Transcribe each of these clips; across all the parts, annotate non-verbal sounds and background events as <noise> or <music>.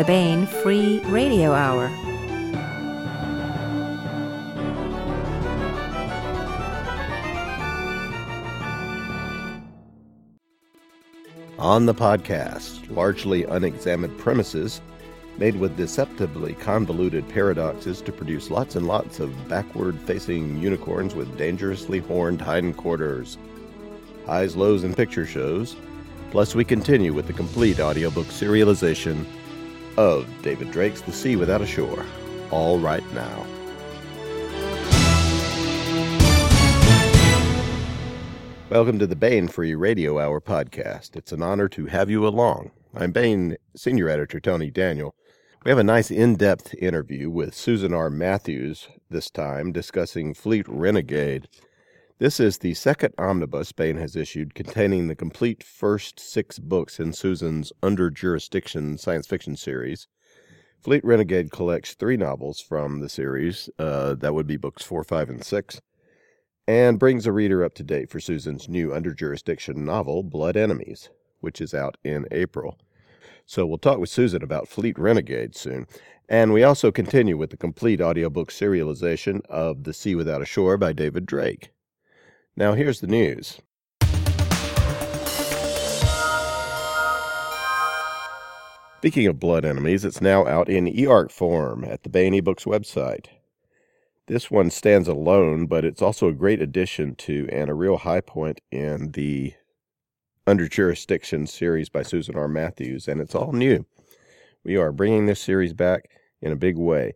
the Baen Free Radio Hour. On the podcast, largely unexamined premises made with deceptively convoluted paradoxes to produce lots and lots of backward facing unicorns with dangerously horned hindquarters. Highs, lows, and picture shows. Plus, we continue with the complete audiobook serialization of David Drake's The Sea Without a Shore. All right now. Welcome to the Baen Free Radio Hour podcast. It's an honor to have you along. I'm Baen Senior Editor Tony Daniel. We have a nice in depth interview with Susan R. Matthews this time discussing Fleet Renegade. This is the second omnibus Baen has issued containing the complete first six books in Susan's Under Jurisdiction science fiction series. Fleet Renegade collects three novels from the series, uh, that would be books four, five, and six and brings a reader up to date for Susan's new under jurisdiction novel, Blood Enemies, which is out in April. So we'll talk with Susan about Fleet Renegade soon. And we also continue with the complete audiobook serialization of The Sea Without a Shore by David Drake. Now, here's the news. Speaking of Blood Enemies, it's now out in e-arc form at the Baen eBooks website. This one stands alone, but it's also a great addition to and a real high point in the Under Jurisdiction series by Susan R. Matthews, and it's all new. We are bringing this series back in a big way.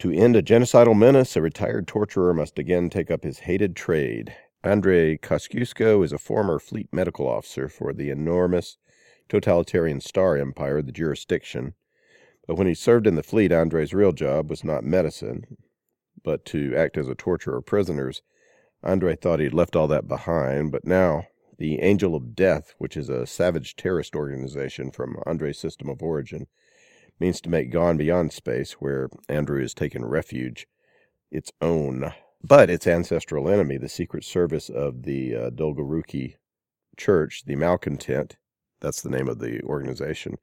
To end a genocidal menace, a retired torturer must again take up his hated trade. Andrei Kosciuszko is a former fleet medical officer for the enormous totalitarian Star Empire, the jurisdiction. But when he served in the fleet, Andrei's real job was not medicine but to act as a torturer of prisoners. Andre thought he'd left all that behind, but now the Angel of Death, which is a savage terrorist organization from Andre's system of origin, means to make Gone Beyond Space, where Andrew has taken refuge, its own. But its ancestral enemy, the Secret Service of the uh, Dolgorukij Church, the Malcontent, that's the name of the organization,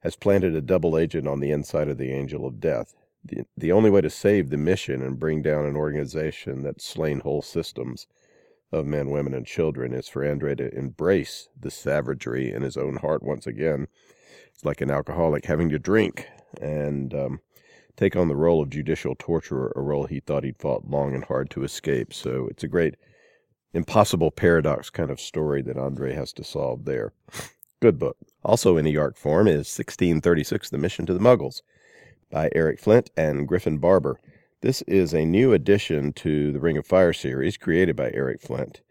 has planted a double agent on the inside of the Angel of Death the, the only way to save the mission and bring down an organization that's slain whole systems of men, women, and children is for Andre to embrace the savagery in his own heart once again. It's like an alcoholic having to drink and um, take on the role of judicial torturer, a role he thought he'd fought long and hard to escape. So it's a great impossible paradox kind of story that Andre has to solve there. Good book. Also in e-arc form is 1636, The Mission to the Mughals by Eric Flint and Griffin Barber. This is a new addition to the Ring of Fire series created by Eric Flint.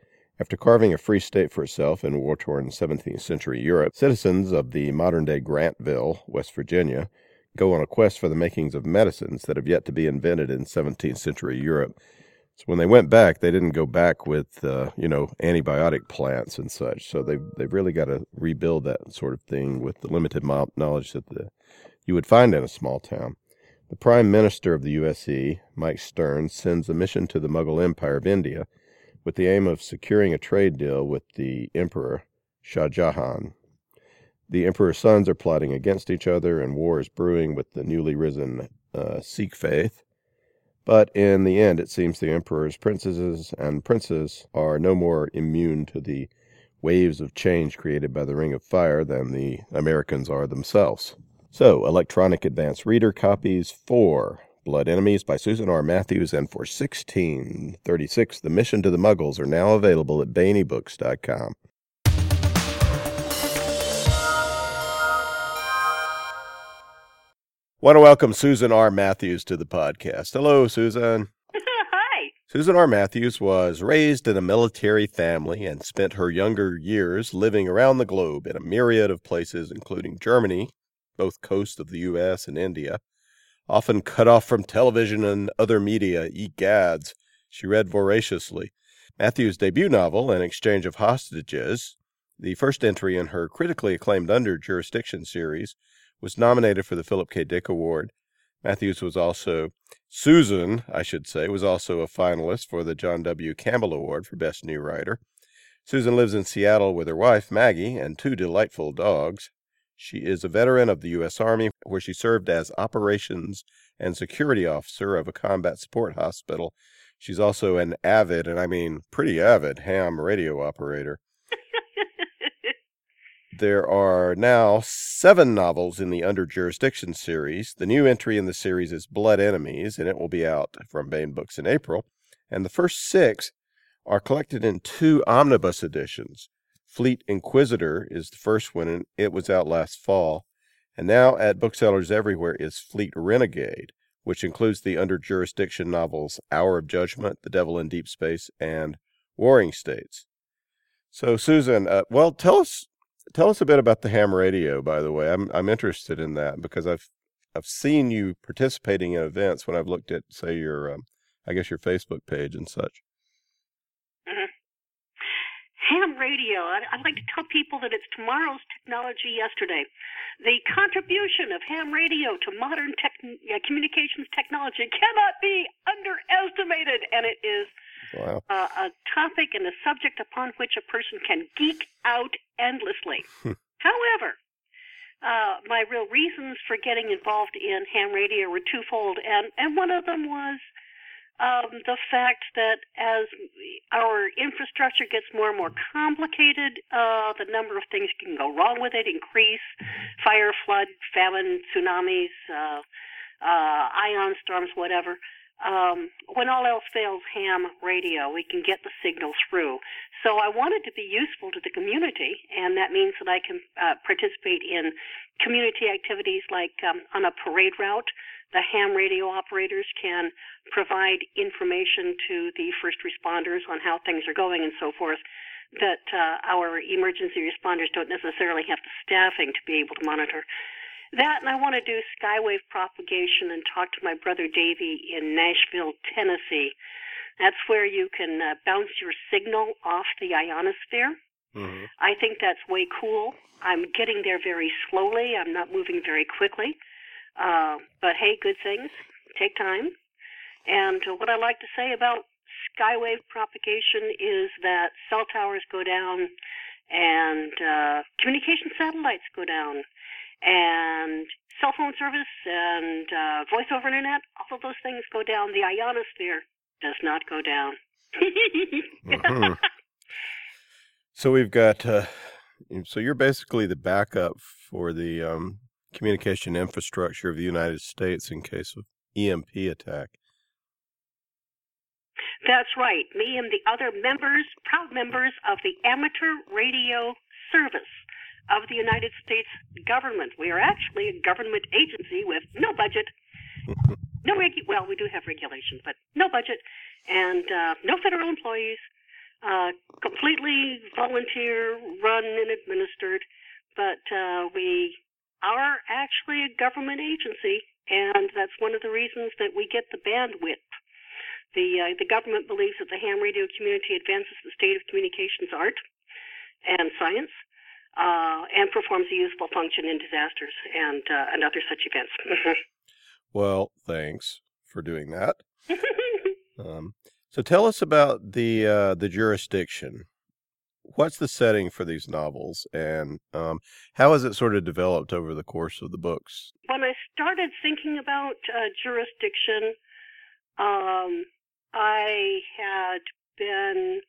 After carving a free state for itself in war torn 17th century Europe, citizens of the modern day Grantville, West Virginia, go on a quest for the makings of medicines that have yet to be invented in 17th century Europe. So when they went back, they didn't go back with, uh, you know, antibiotic plants and such. So they've, they've really got to rebuild that sort of thing with the limited knowledge that the you would find in a small town. The Prime Minister of the USE, Mike Stearns, sends a mission to the Mughal Empire of India with the aim of securing a trade deal with the Emperor Shah Jahan. The Emperor's sons are plotting against each other, and war is brewing with the newly risen uh, Sikh faith. But in the end, it seems the Emperor's princesses and princes are no more immune to the waves of change created by the Ring of Fire than the Americans are themselves. So, electronic advanced reader copies for Blood Enemies by Susan R. Matthews and for 1636 The Mission to the Mughals are now available at baenebooks.com. Want to welcome Susan R. Matthews to the podcast. Hello, Susan. <laughs> Hi. Susan R. Matthews was raised in a military family and spent her younger years living around the globe in a myriad of places, including Germany, both coasts of the U.S. and India. Often cut off from television and other media, egads, she read voraciously. Matthew's debut novel, An Exchange of Hostages, the first entry in her critically acclaimed Under Jurisdiction series, was nominated for the Philip K. Dick Award. Matthews was also, Susan, I should say, was also a finalist for the John W. Campbell Award for Best New Writer. Susan lives in Seattle with her wife, Maggie, and two delightful dogs. She is a veteran of the U.S. Army, where she served as operations and security officer of a combat support hospital. She's also an avid, and I mean pretty avid, ham radio operator. There are now seven novels in the Under Jurisdiction series. The new entry in the series is Blood Enemies, and it will be out from Baen Books in April. And the first six are collected in two omnibus editions. Fleet Inquisitor is the first one, and it was out last fall. And now at booksellers everywhere is Fleet Renegade, which includes the Under Jurisdiction novels Hour of Judgment, The Devil in Deep Space, and Warring States. So, Susan, uh, well, tell us Tell us a bit about the ham radio, by the way. I'm I'm interested in that because I've I've seen you participating in events when I've looked at, say, your um, I guess your Facebook page and such. Ham radio. I'd, I'd like to tell people that it's tomorrow's technology yesterday. The contribution of ham radio to modern tech, uh, communications technology cannot be underestimated, and it is Wow. Uh, a topic and a subject upon which a person can geek out endlessly. <laughs> Hmm. However, uh, my real reasons for getting involved in ham radio were twofold, and, and one of them was um, the fact that as our infrastructure gets more and more complicated, uh, the number of things can go wrong with it increase fire, flood, famine, tsunamis, uh, uh, ion storms, whatever um, when all else fails, ham radio, we can get the signal through. So I wanted to be useful to the community, and that means that I can uh, participate in community activities like um, on a parade route. The ham radio operators can provide information to the first responders on how things are going and so forth that uh, our emergency responders don't necessarily have the staffing to be able to monitor. That, and I want to do skywave propagation and talk to my brother Davy in Nashville, Tennessee. That's where you can uh, bounce your signal off the ionosphere. Mm-hmm. I think that's way cool. I'm getting there very slowly. I'm not moving very quickly. Uh, but hey, good things take time. And what I like to say about skywave propagation is that cell towers go down and uh, communication satellites go down and cell phone service and uh, voice over internet, all of those things go down. The ionosphere does not go down. mm-hmm. <laughs> So we've got, uh, so you're basically the backup for the um, communication infrastructure of the United States in case of EMP attack. That's right. Me and the other members, proud members of the Amateur Radio Service of the United States government. We are actually a government agency with no budget, <laughs> no regu- well, we do have regulations, but no budget, and uh, no federal employees. Uh, completely volunteer run and administered, but uh, we are actually a government agency, and that's one of the reasons that we get the bandwidth. The uh, the government believes that the ham radio community advances the state of communications art and science, uh, and performs a useful function in disasters and uh, and other such events. <laughs> well, thanks for doing that. <laughs> um, so tell us about the uh, the jurisdiction. What's the setting for these novels, and um, how has it sort of developed over the course of the books? When I started thinking about uh, jurisdiction, um, I had been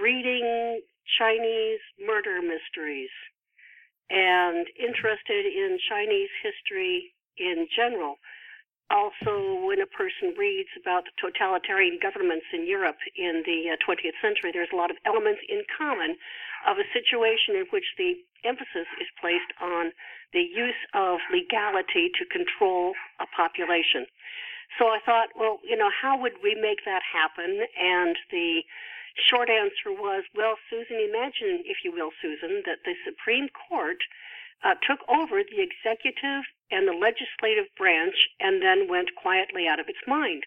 reading Chinese murder mysteries and interested in Chinese history in general. Also, when a person reads about the totalitarian governments in Europe in the 20th uh, century, there's a lot of elements in common of a situation in which the emphasis is placed on the use of legality to control a population. So I thought, well, you know, how would we make that happen? And the short answer was, well, Susan, imagine, if you will, Susan, that the Supreme Court uh, took over the executive and the legislative branch and then went quietly out of its mind.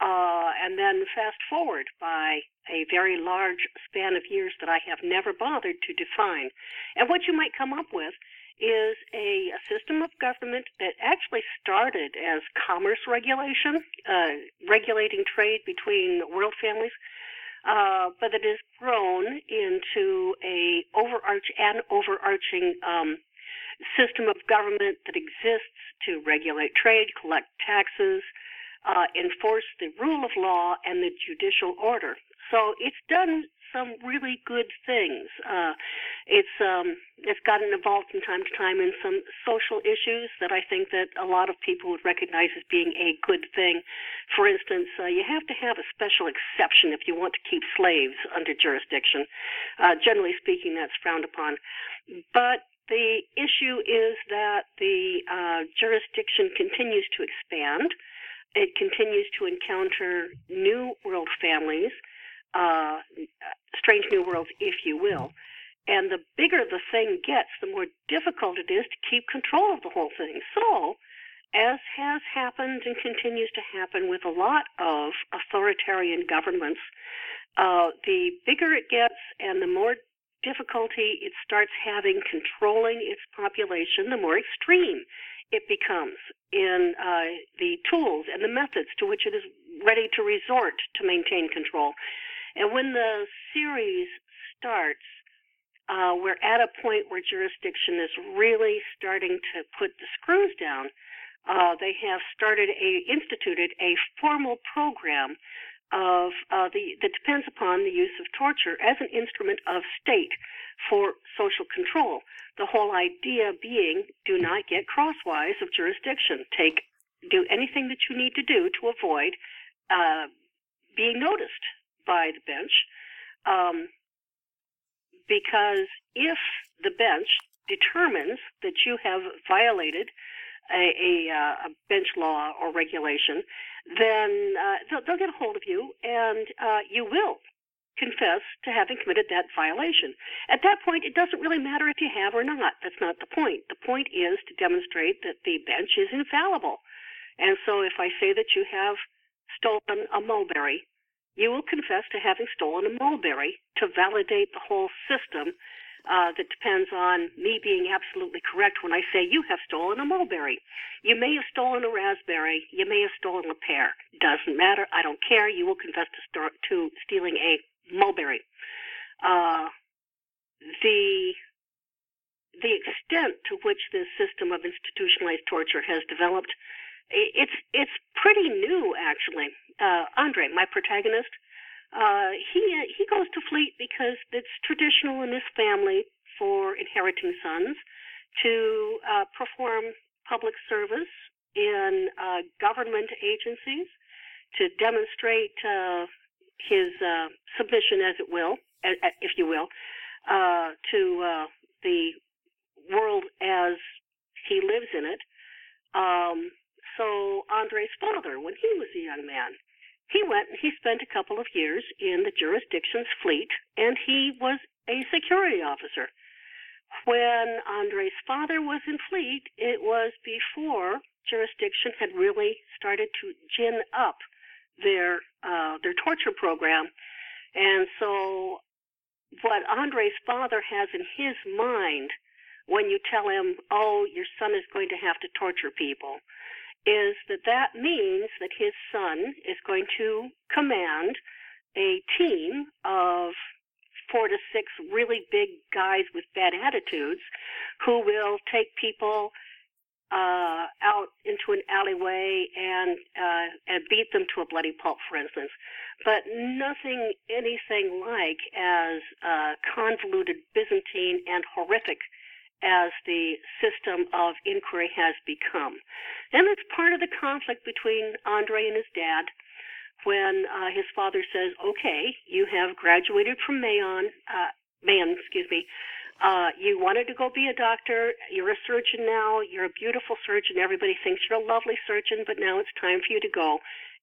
Uh, and then fast forward by a very large span of years that I have never bothered to define. And what you might come up with is a, a system of government that actually started as commerce regulation, uh, regulating trade between world families, uh, but it has grown into a overarch and overarching um, system of government that exists to regulate trade, collect taxes, uh, enforce the rule of law and the judicial order. So it's done some really good things. Uh, it's um, it's gotten involved from time to time in some social issues that I think that a lot of people would recognize as being a good thing. For instance, uh, you have to have a special exception if you want to keep slaves under jurisdiction. Uh, generally speaking, that's frowned upon. But the issue is that the uh, jurisdiction continues to expand. It continues to encounter new world families, uh, strange new worlds, if you will. And the bigger the thing gets, the more difficult it is to keep control of the whole thing. So, as has happened and continues to happen with a lot of authoritarian governments, uh, the bigger it gets and the more difficulty it starts having controlling its population, the more extreme it becomes in uh, the tools and the methods to which it is ready to resort to maintain control. And when the series starts, uh, we're at a point where jurisdiction is really starting to put the screws down. Uh, they have started a instituted a formal program of uh, the that depends upon the use of torture as an instrument of state for social control. The whole idea being do not get crosswise of jurisdiction. Take do anything that you need to do to avoid uh, being noticed by the bench. Um, because if the bench determines that you have violated a, a, uh, a bench law or regulation, then uh, they'll, they'll, get a hold of you and uh, you will confess to having committed that violation. At that point, it doesn't really matter if you have or not. That's not the point. The point is to demonstrate that the bench is infallible. And so if I say that you have stolen a mulberry, you will confess to having stolen a mulberry to validate the whole system uh, that depends on me being absolutely correct when I say you have stolen a mulberry. You may have stolen a raspberry. You may have stolen a pear. Doesn't matter. I don't care. You will confess to, to stealing a mulberry. Uh, the the extent to which this system of institutionalized torture has developed, it's it's pretty new actually. Uh, Andre, my protagonist, uh, he he goes to Fleet because it's traditional in his family for inheriting sons to uh, perform public service in uh, government agencies to demonstrate uh, his uh, submission, as it will, if you will, uh, to uh, the world as he lives in it. Um, so Andre's father, when he was a young man, he went and he spent a couple of years in the jurisdiction's fleet, and he was a security officer. When Andre's father was in fleet, it was before jurisdiction had really started to gin up their uh, their torture program, and so what Andre's father has in his mind when you tell him, "Oh, your son is going to have to torture people," is that that means that his son is going to command a team of four to six really big guys with bad attitudes who will take people uh, out into an alleyway and uh, and beat them to a bloody pulp, for instance. But nothing, anything like as uh, convoluted, Byzantine, and horrific as the system of inquiry has become. And it's part of the conflict between Andre and his dad when uh, his father says, "Okay, you have graduated from Mayon, uh, excuse me, uh, you wanted to go be a doctor. You're a surgeon now. You're a beautiful surgeon. Everybody thinks you're a lovely surgeon, but now it's time for you to go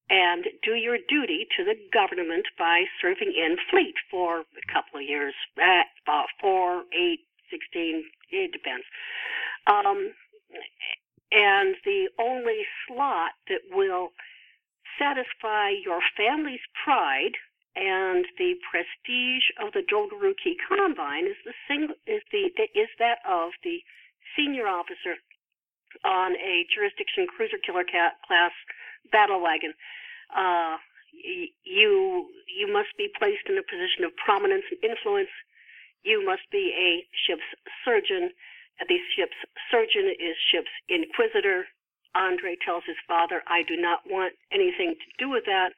and do your duty to the government by serving in fleet for a couple of years, uh, four, eight, eight, sixteen. It depends. Um, and the only slot that will satisfy your family's pride and the prestige of the Dolgorukij Combine is the single is the is that of the senior officer on a jurisdiction cruiser killer cat class battle wagon. Uh, you you must be placed in a position of prominence and influence. You must be a ship's surgeon. Uh, the ship's surgeon is ship's inquisitor. Andre tells his father, I do not want anything to do with that.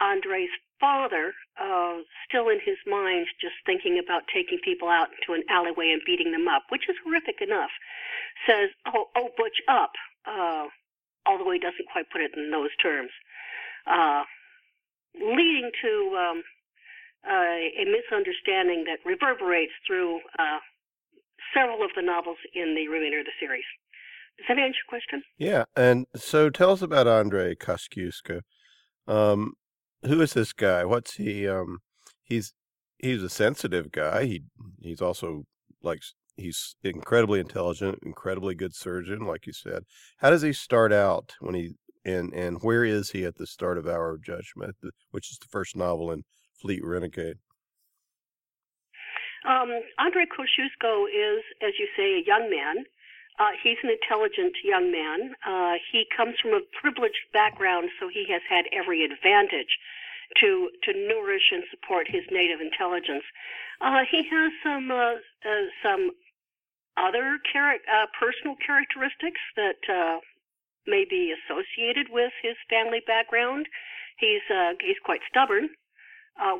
Andre's father, uh, still in his mind, just thinking about taking people out into an alleyway and beating them up, which is horrific enough, says, Oh, oh Butch, up. Uh, although he doesn't quite put it in those terms. Uh, leading to um, a misunderstanding that reverberates through uh, several of the novels in the remainder of the series. Does that answer your question? Yeah, and so tell us about Andre Kosciuszko. Um, who is this guy? What's he? Um, he's he's a sensitive guy. He he's also like he's incredibly intelligent, incredibly good surgeon, like you said. How does he start out when he and and where is he at the start of Hour of Judgment, which is the first novel in Fleet Renegade? Um, Andre Kosciuszko is, as you say, a young man. Uh, he's an intelligent young man. Uh, he comes from a privileged background, so he has had every advantage to to nourish and support his native intelligence. Uh, he has some uh, uh, some other char- uh, personal characteristics that may be associated with his family background. He's he's quite stubborn,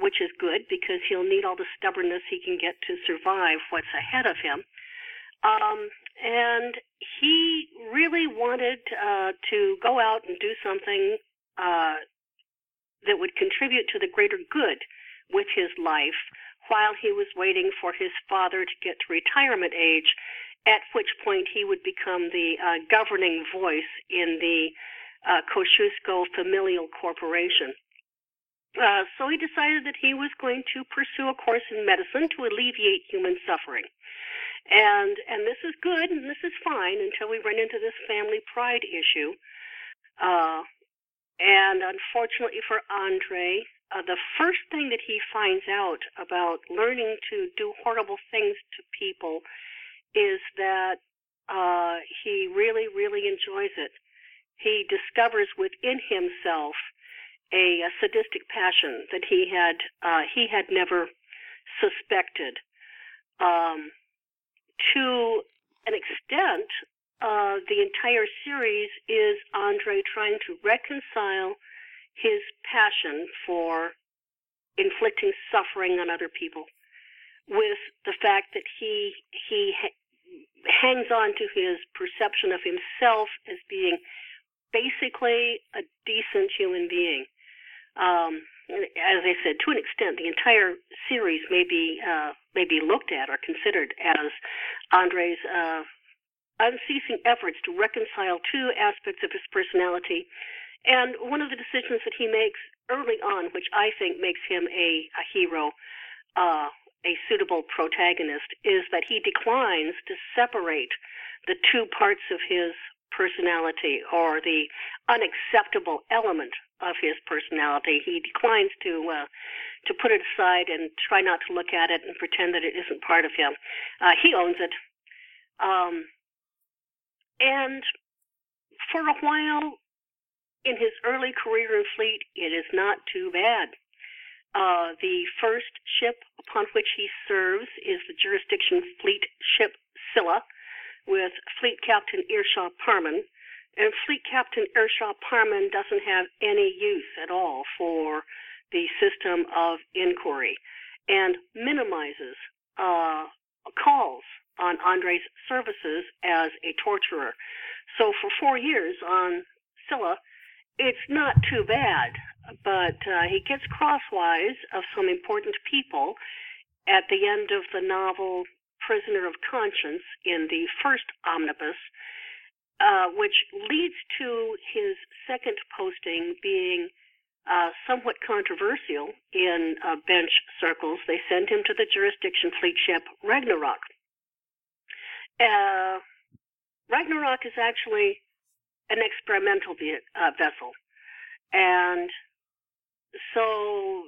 which is good because he'll need all the stubbornness he can get to survive what's ahead of him. Um, and he really wanted uh, to go out and do something uh, that would contribute to the greater good with his life while he was waiting for his father to get to retirement age, at which point he would become the uh, governing voice in the uh, Kosciuszko Familial Corporation. Uh, so he decided that he was going to pursue a course in medicine to alleviate human suffering. And and this is good and this is fine until we run into this family pride issue. Uh, and unfortunately for Andre, uh, the first thing that he finds out about learning to do horrible things to people is that uh, he really, really enjoys it. He discovers within himself a, a sadistic passion that he had uh, he had never suspected. Um, to an extent, uh, the entire series is Andre trying to reconcile his passion for inflicting suffering on other people with the fact that he he ha- hangs on to his perception of himself as being basically a decent human being. Um, as I said, to an extent, the entire series may be uh, may be looked at or considered as Andre's uh, unceasing efforts to reconcile two aspects of his personality. And one of the decisions that he makes early on, which I think makes him a, a hero, uh, a suitable protagonist, is that he declines to separate the two parts of his personality or the unacceptable element of his personality. He declines to uh, to put it aside and try not to look at it and pretend that it isn't part of him. Uh, he owns it. Um, and for a while in his early career in fleet, it is not too bad. Uh, the first ship upon which he serves is the jurisdiction fleet ship Scylla, with Fleet Captain Irshah Parmin. And Fleet Captain Irshah Parmin doesn't have any use at all for the system of inquiry and minimizes uh, calls on Andre's services as a torturer. So for four years on Scylla, it's not too bad, but uh, he gets crosswise of some important people at the end of the novel Prisoner of Conscience in the first omnibus, uh, which leads to his second posting being uh, somewhat controversial in uh, bench circles. They send him to the jurisdiction fleet ship Ragnarok. Uh, Ragnarok is actually an experimental ve- uh, vessel, and so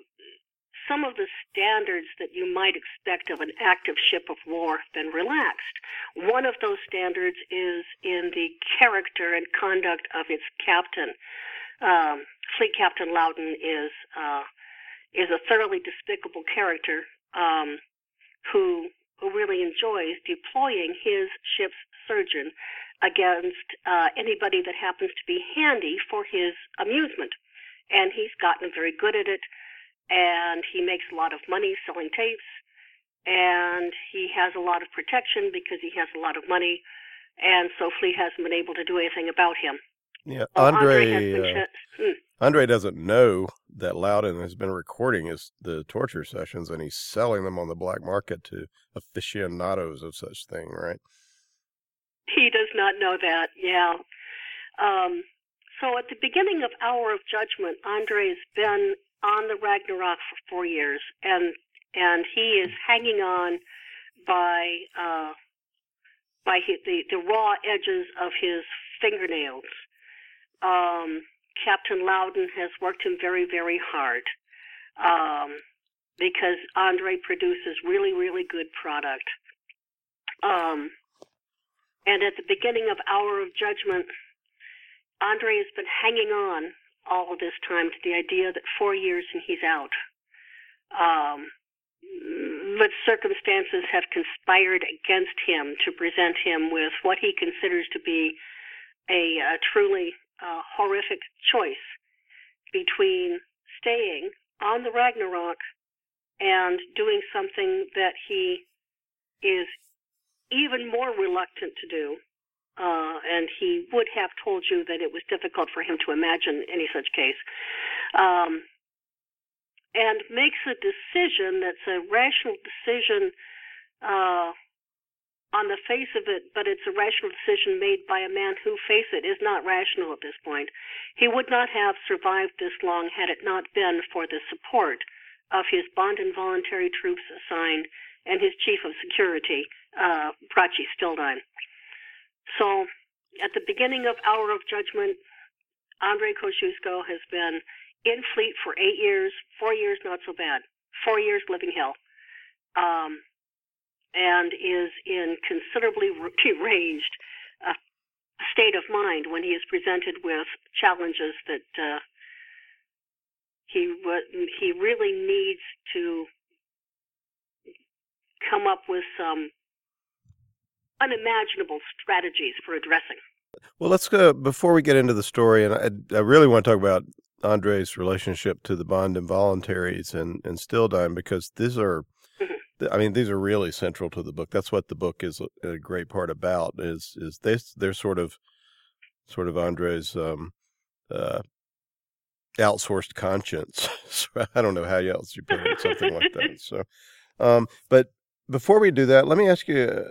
some of the standards that you might expect of an active ship of war have been relaxed. One of those standards is in the character and conduct of its captain. Um, Fleet Captain Lowden is uh, is a thoroughly despicable character um, who who really enjoys deploying his ship's surgeon against uh, anybody that happens to be handy for his amusement. And he's gotten very good at it, and he makes a lot of money selling tapes, and he has a lot of protection because he has a lot of money, and so Fleet hasn't been able to do anything about him. Yeah, Andre. Andre, uh, hmm. Andre doesn't know that Lowden has been recording his the torture sessions, and he's selling them on the black market to aficionados of such thing, right? He does not know that. Yeah. Um, so at the beginning of Hour of Judgment, Andre's been on the Ragnarok for four years, and and he is hanging on by uh, by his, the the raw edges of his fingernails. Um, Captain Lowden has worked him very, very hard um, because Andre produces really, really good product. Um, and at the beginning of Hour of Judgment, Andre has been hanging on all this time to the idea that four years and he's out. Um, but circumstances have conspired against him to present him with what he considers to be a, a truly uh, horrific choice between staying on the Ragnarok and doing something that he is even more reluctant to do. Uh, and he would have told you that it was difficult for him to imagine any such case. Um, and makes a decision that's a rational decision uh, on the face of it, but it's a rational decision made by a man who, face it, is not rational at this point. He would not have survived this long had it not been for the support of his bond involuntary troops assigned and his chief of security, uh, Brachi Stildyne. So, at the beginning of Hour of Judgment, Andre Kosciuszko has been in fleet for eight years, four years not so bad, four years living hell. Um, and is in considerably <laughs> deranged uh, state of mind when he is presented with challenges that uh, he he really needs to come up with some unimaginable strategies for addressing. Well, let's go before we get into the story, and I, I really want to talk about Andre's relationship to the Bond involuntaries and and Stildyne because these are I mean, these are really central to the book. That's what the book is a, great part about. Is is this they're sort of sort of Andre's um, uh, outsourced conscience. <laughs> so I don't know how else you put it, something like that. <laughs> So, um, but before we do that, let me ask you uh,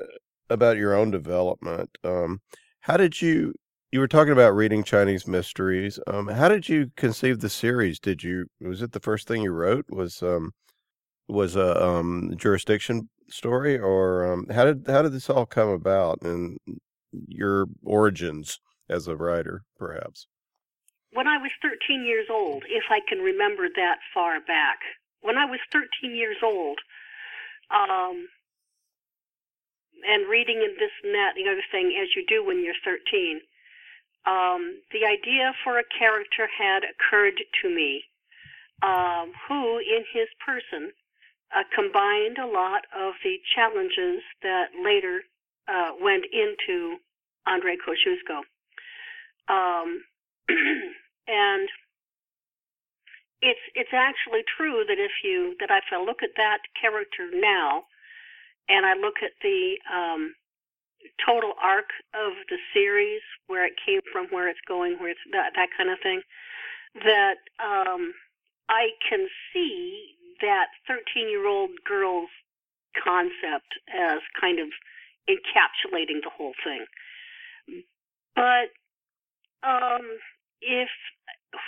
about your own development. Um, how did you? You were talking about reading Chinese mysteries. Um, how did you conceive the series? Did you was it the first thing you wrote? Was um, was a um, jurisdiction story, or um, how did how did this all come about and your origins as a writer, perhaps? When I was 13 years old, if I can remember that far back, when I was 13 years old, um, and reading in this and that, the other thing, as you do when you're 13, um, the idea for a character had occurred to me, um, who, in his person, uh, combined a lot of the challenges that later uh, went into Andrei Kosciuszko. Um, <clears throat> and it's it's actually true that if you that if I look at that character now, and I look at the um, total arc of the series, where it came from, where it's going, where it's that that kind of thing, that um, I can see that 13 year old girl's concept as kind of encapsulating the whole thing. But um, if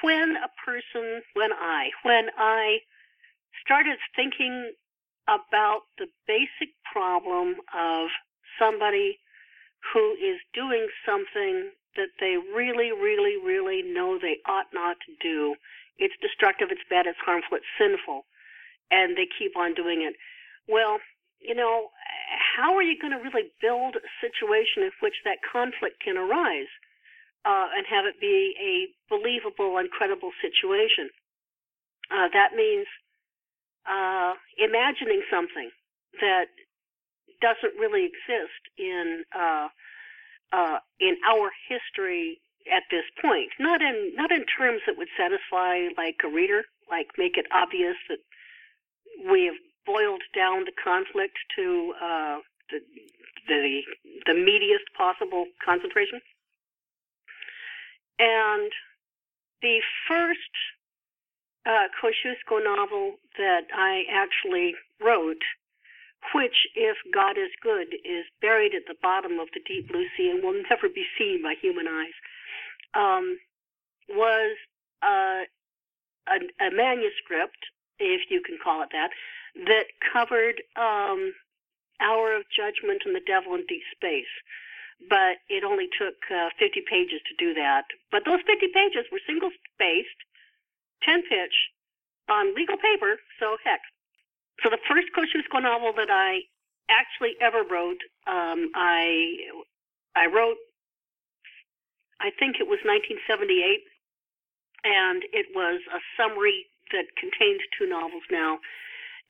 when a person, when I, when I started thinking about the basic problem of somebody who is doing something that they really, really, really know they ought not to do. It's destructive, it's bad, it's harmful, it's sinful and they keep on doing it. Well, you know, how are you going to really build a situation in which that conflict can arise uh, and have it be a believable and credible situation? Uh, that means uh, imagining something that doesn't really exist in uh, uh, in our history at this point. Not in not in terms that would satisfy like a reader, like make it obvious that we have boiled down the conflict to uh, the the the meatiest possible concentration. And the first uh, Kosciuszko novel that I actually wrote, which, if God is good, is buried at the bottom of the deep blue sea and will <laughs> never be seen by human eyes, um, was uh, a, a, manuscript, if you can call it that, that covered um, Hour of Judgment and the Devil in Deep Space. But it only took uh, 50 pages to do that. But those 50 pages were single spaced, 10 pitch, on legal paper, so heck. So the first Kosciuszko novel that I actually ever wrote, um, I I wrote I think it was 1978, and it was a summary that contained two novels now.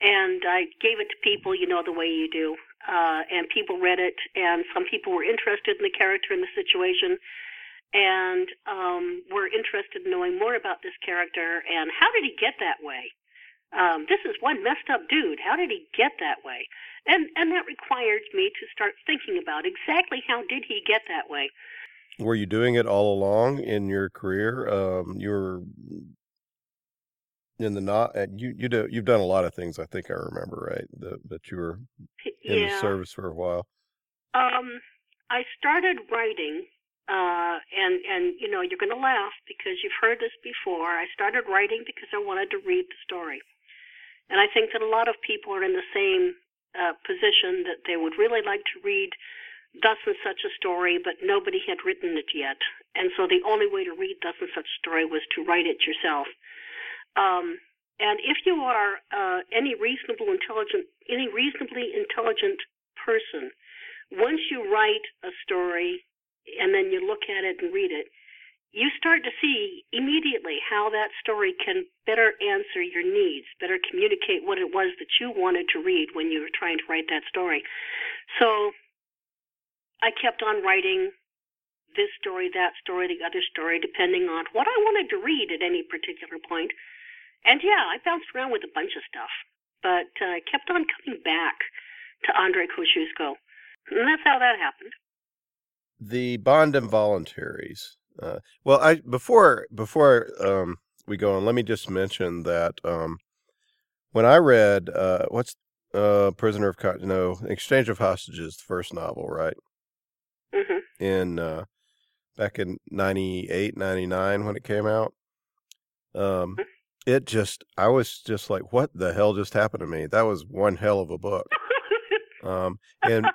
And I gave it to people, you know, the way you do. Uh, and people read it, and some people were interested in the character and the situation, and um, were interested in knowing more about this character and how did he get that way. Um, this is one messed up dude. How did he get that way? And and that required me to start thinking about exactly how did he get that way. Were you doing it all along in your career? Um, you were in the not you you do you've done a lot of things. I think I remember right that that you were in yeah. the service for a while. Um, I started writing, uh, and and you know you're going to laugh because you've heard this before. I started writing because I wanted to read the story, and I think that a lot of people are in the same uh, position that they would really like to read thus and such a story, but nobody had written it yet. And so the only way to read thus and such a story was to write it yourself. Um, and if you are uh, any reasonable intelligent, any reasonably intelligent person, once you write a story and then you look at it and read it, you start to see immediately how that story can better answer your needs, better communicate what it was that you wanted to read when you were trying to write that story. So I kept on writing this story, that story, the other story, depending on what I wanted to read at any particular point. And yeah, I bounced around with a bunch of stuff, but uh, I kept on coming back to Andre Kosciuszko. And that's how that happened. The Bond involuntaries. Uh, well, I before before um, we go on, let me just mention that um, when I read uh, what's uh, Prisoner of Con- no Exchange of Hostages, the first novel, right? mm-hmm. in uh, back in 98, 99 when it came out. Um, mm-hmm. it just, I was just like, what the hell just happened to me? That was one hell of a book. <laughs> um, and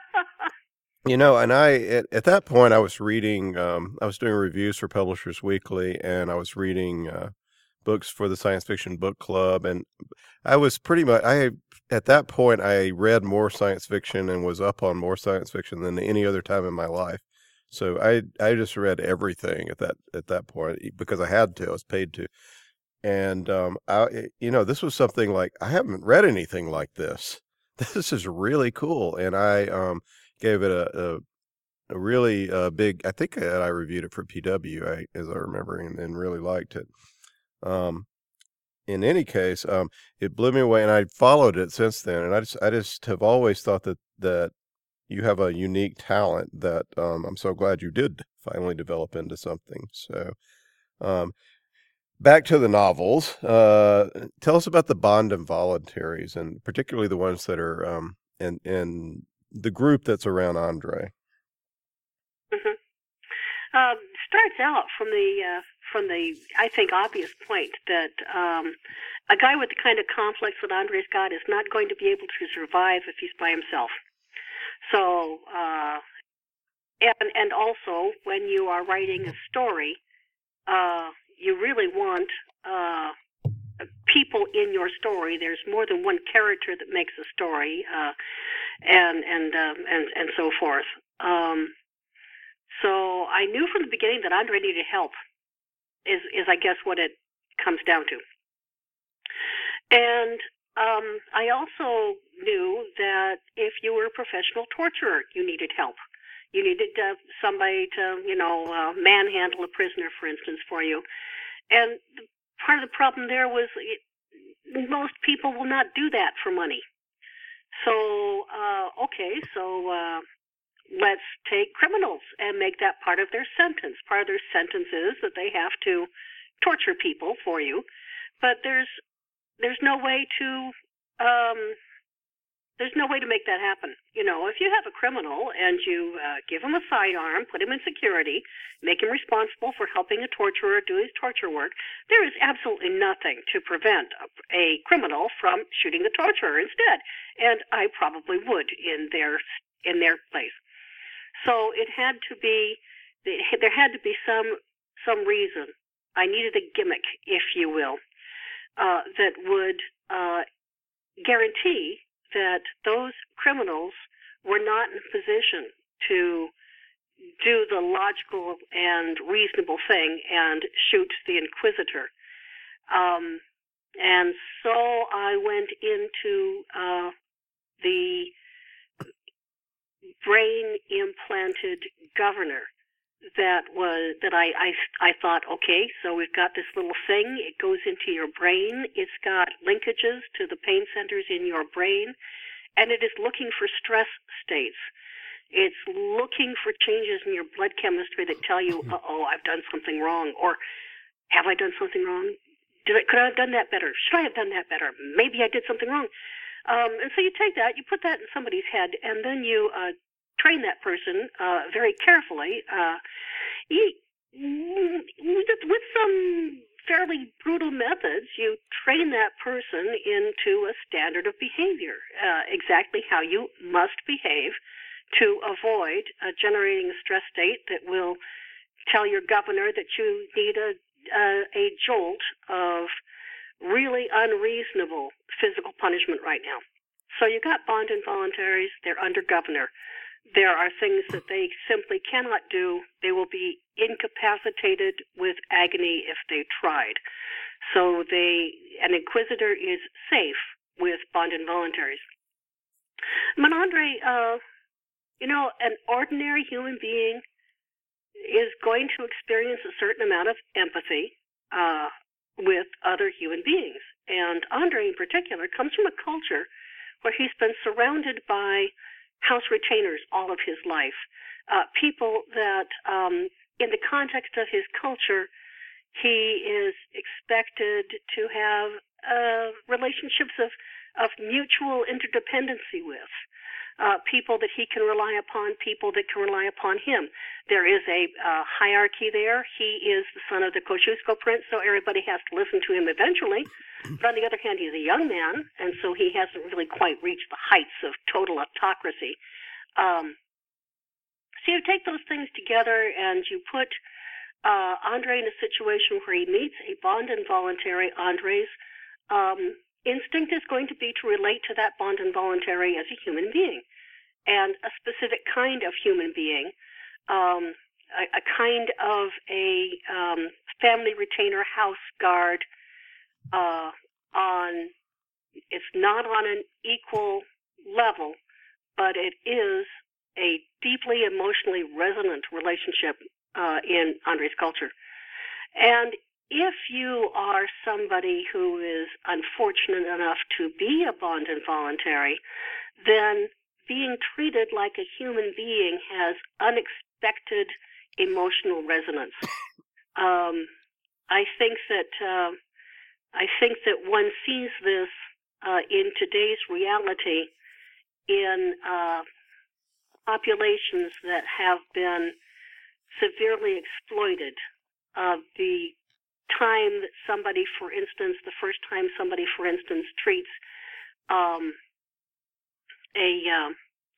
you know, and I at, at, that point I was reading, um, I was doing reviews for Publishers Weekly, and I was reading uh, books for the Science Fiction Book Club, and I was pretty much I at that point I read more science fiction and was up on more science fiction than any other time in my life. So I I just read everything at that at that point because I had to. I was paid to. And um, I you know this was something like I haven't read anything like this. <laughs> This is really cool, and I um, gave it a, a a really uh, big. I think I reviewed it for PW, I, as I remember, and, and really liked it. Um, in any case, um, it blew me away, and I followed it since then. And I just, I just have always thought that that you have a unique talent that um, I'm so glad you did finally develop into something. So, um, back to the novels. Uh, tell us about the Bond involuntaries, and particularly the ones that are um, in in the group that's around Andre. Mm-hmm. Um, starts out from the uh, from the, I think, obvious point that um, a guy with the kind of conflicts that Andre's got is not going to be able to survive if he's by himself. So, uh, and and also when you are writing a story, uh, you really want uh, people in your story. There's more than one character that makes a story, uh, and and um, and and so forth. Um, so I knew from the beginning that Andre needed help is is I guess what it comes down to. And um, I also knew that if you were a professional torturer, you needed help. You needed uh, somebody to, you know, uh, manhandle a prisoner, for instance, for you. And part of the problem there was it, most people will not do that for money. So, uh, okay, so uh, let's take criminals and make that part of their sentence. Part of their sentence is that they have to torture people for you, but there's there's no way to um, there's no way to make that happen. You know, if you have a criminal and you uh, give him a sidearm, put him in security, make him responsible for helping a torturer do his torture work, there is absolutely nothing to prevent a, a criminal from shooting the torturer instead. And I probably would in their in their place. So it had to be there had to be some some reason. I needed a gimmick, if you will, uh, that would uh, guarantee that those criminals were not in a position to do the logical and reasonable thing and shoot the inquisitor. Um, and so I went into uh, the brain implanted governor that was that I, I I thought okay so we've got this little thing. It goes into your brain. It's got linkages to the pain centers in your brain and it is looking for stress states. It's looking for changes in your blood chemistry that tell you uh oh I've done something wrong or have I done something wrong? Did I, could I have done that better? Should I have done that better? Maybe I did something wrong. Um, and so you take that you put that in somebody's head and then you uh, train that person uh, very carefully. Uh, with some fairly brutal methods, you train that person into a standard of behavior, uh, exactly how you must behave to avoid uh, generating a stress state that will tell your governor that you need a, a jolt of really unreasonable physical punishment right now. So you got bond involuntaries, they're under governor there are things that they simply cannot do. They will be incapacitated with agony if they tried. So they, an inquisitor is safe with bond involuntaries. Menandre, uh, you know, an ordinary human being is going to experience a certain amount of empathy uh, with other human beings. And Andre, in particular, comes from a culture where he's been surrounded by house retainers all of his life, uh, people that, um, in the context of his culture, he is expected to have uh, relationships of, of mutual interdependency with uh, people that he can rely upon, people that can rely upon him. There is a uh, hierarchy there. He is the son of the Kosciuszko prince, so everybody has to listen to him eventually. But on the other hand, he's a young man, and so he hasn't really quite reached the heights of total autocracy. Um, so you take those things together and you put uh, Andre in a situation where he meets a bond involuntary. Andre's um, instinct is going to be to relate to that bond involuntary as a human being and a specific kind of human being, um, a, a, kind of a um, family retainer house guard uh, on, it's not on an equal level, but it is a deeply emotionally resonant relationship uh, in Andre's culture. And if you are somebody who is unfortunate enough to be a bond involuntary, then being treated like a human being has unexpected emotional resonance. <laughs> Um, I think that uh, I think that one sees this uh, in today's reality in uh, populations that have been severely exploited. The time that somebody, for instance, the first time somebody, for instance, treats um, a uh,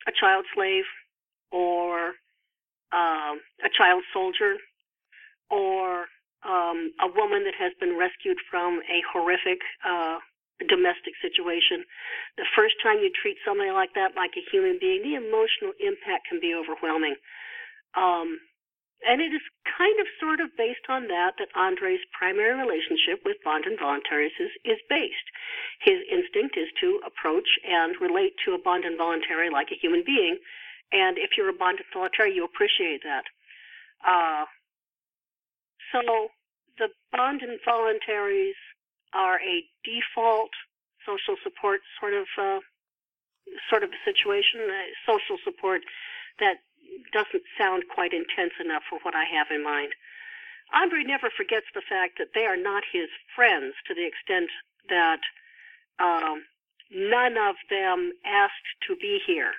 a child slave or um, a child soldier or um, a woman that has been rescued from a horrific uh, domestic situation. The first time you treat somebody like that like a human being, the emotional impact can be overwhelming. Um, and it is kind of sort of based on that that Andre's primary relationship with bond involuntaries is, is based. His instinct is to approach and relate to a bond involuntary like a human being, and if you're a bond involuntary, you appreciate that. Uh, so the bond and involuntaries are a default social support sort of uh, sort of a situation, uh, social support that doesn't sound quite intense enough for what I have in mind. Andre never forgets the fact that they are not his friends to the extent that um, none of them asked to be here.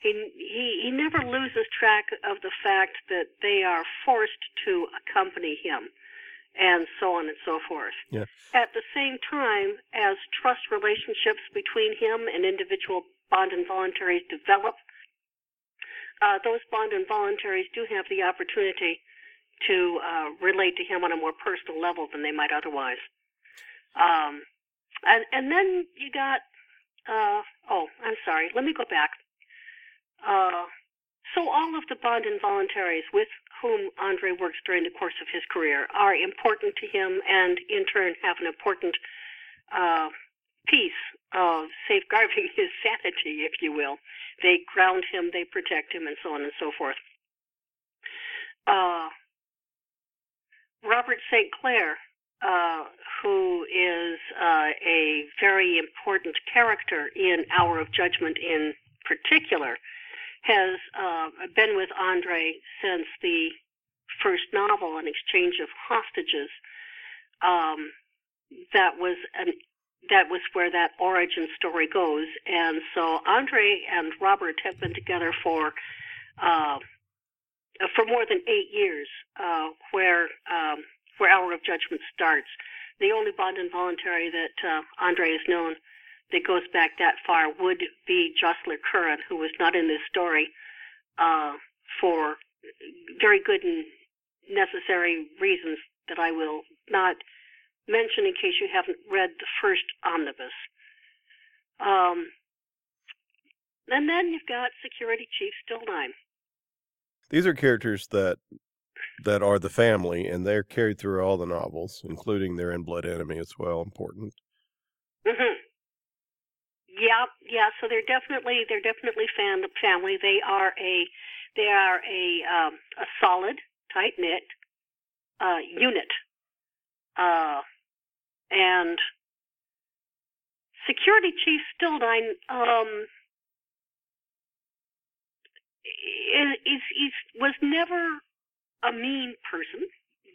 He, he, he never loses track of the fact that they are forced to accompany him and so on and so forth. Yeah. At the same time, as trust relationships between him and individual bond and involuntaries develop, uh, those bond involuntaries do have the opportunity to uh, relate to him on a more personal level than they might otherwise. Um, and and then you got uh, oh, I'm sorry. Let me go back. Uh, so all of the bond involuntaries with whom Andre works during the course of his career are important to him, and in turn have an important uh, piece of safeguarding <laughs> his sanity, if you will. They ground him, they protect him, and so on and so forth. Uh, Robert St. Clair, uh, who is uh, a very important character in Hour of Judgment in particular, has uh, been with Andre since the first novel, An Exchange of Hostages. Um, that was an that was where that origin story goes. And so Andre and Robert have been together for uh, for more than eight years, uh, where um, where Hour of Judgment starts. The only bond involuntary that uh, Andre has known that goes back that far would be Joslire Curran, who was not in this story uh, for very good and necessary reasons that I will not mention in case you haven't read the first omnibus. Um, and then you've got Security Chief Stildyne. These are characters that that are the family, and they're carried through all the novels, including their in blood enemy as well. Important. Mm-hmm. Yeah, yeah. So they're definitely they're definitely fan family. They are a they are a um, a solid, tight knit uh, unit. Uh, and Security Chief Stildyne um, is, is, was never a mean person,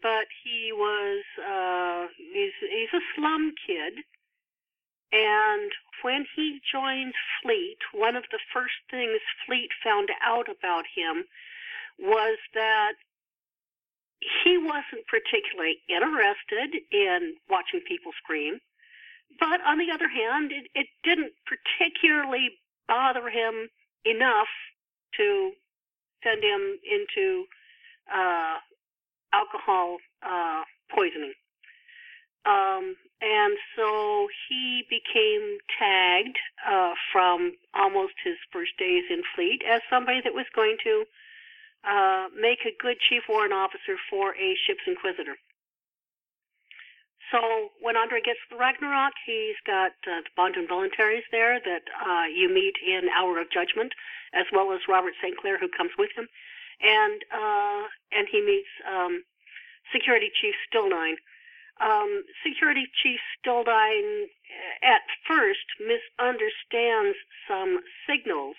but he was uh, he's, he's a slum kid. And when he joined Fleet, one of the first things Fleet found out about him was that he wasn't particularly interested in watching people scream. But on the other hand, it, it didn't particularly bother him enough to send him into uh, alcohol uh, poisoning. Um, and so he became tagged uh, from almost his first days in fleet as somebody that was going to uh, make a good chief warrant officer for a ship's inquisitor. So when Andre gets to Ragnarok, he's got uh, the Bond Involuntaries there that uh, you meet in Hour of Judgment, as well as Robert St. Clair, who comes with him, and uh, and he meets um, Security Chief Stildyne. Um, Security Chief Stildyne, uh, at first, misunderstands some signals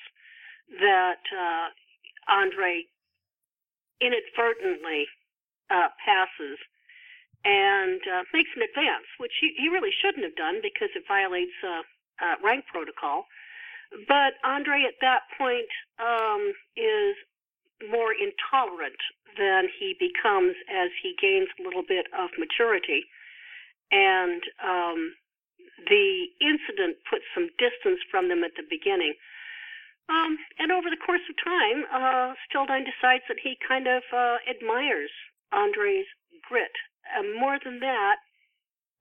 that uh, Andre inadvertently uh, passes and uh, makes an advance, which he, he really shouldn't have done because it violates uh, uh, rank protocol. But Andre at that point um, is more intolerant than he becomes as he gains a little bit of maturity. And um, the incident puts some distance from them at the beginning. Um, and over the course of time, uh, Stildyne decides that he kind of uh, admires Andre's grit. And more than that,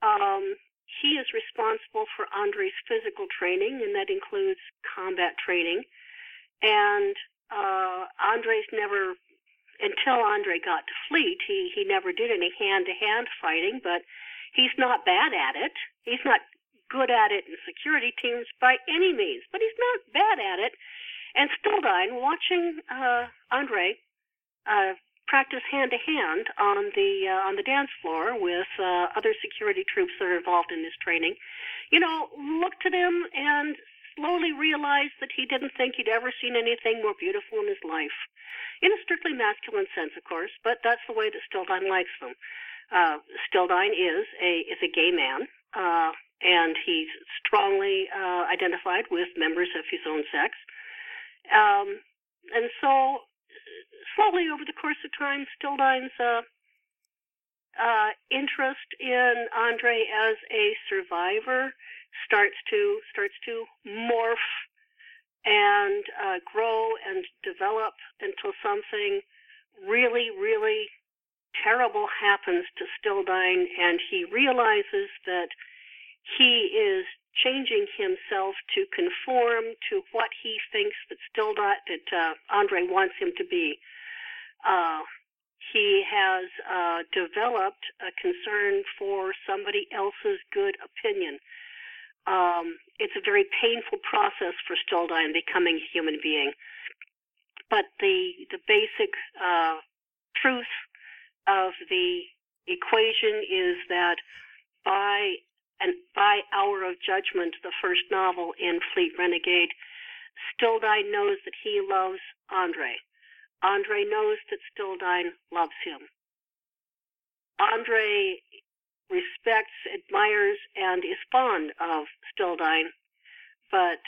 um, he is responsible for Andre's physical training, and that includes combat training. And uh, Andre's never until Andre got to Fleet, he he never did any hand to hand fighting, but he's not bad at it. He's not good at it in security teams by any means, but he's not bad at it. And Stildyne, watching uh, Andre uh, practice hand to hand on the uh, on the dance floor with uh, other security troops that are involved in this training, you know, looked at him and slowly realized that he didn't think he'd ever seen anything more beautiful in his life. In a strictly masculine sense, of course, but that's the way that Stildyne likes them. Uh, Stildyne is a is a gay man, uh, and he's strongly uh, identified with members of his own sex. Um, and so, slowly over the course of time, Stildyne's uh, uh, interest in Andre as a survivor starts to starts to morph and uh, grow and develop until something really, really terrible happens to Stildyne, and he realizes that he is changing himself to conform to what he thinks that Stildyne that uh, Andre wants him to be. Uh, he has uh, developed a concern for somebody else's good opinion. Um, it's a very painful process for Stildyne becoming a human being. But the the basic uh, truth of the equation is that by and by Hour of Judgment, the first novel in Fleet Renegade, Stildyne knows that he loves Andre. Andre knows that Stildyne loves him. Andre respects, admires, and is fond of Stildyne, but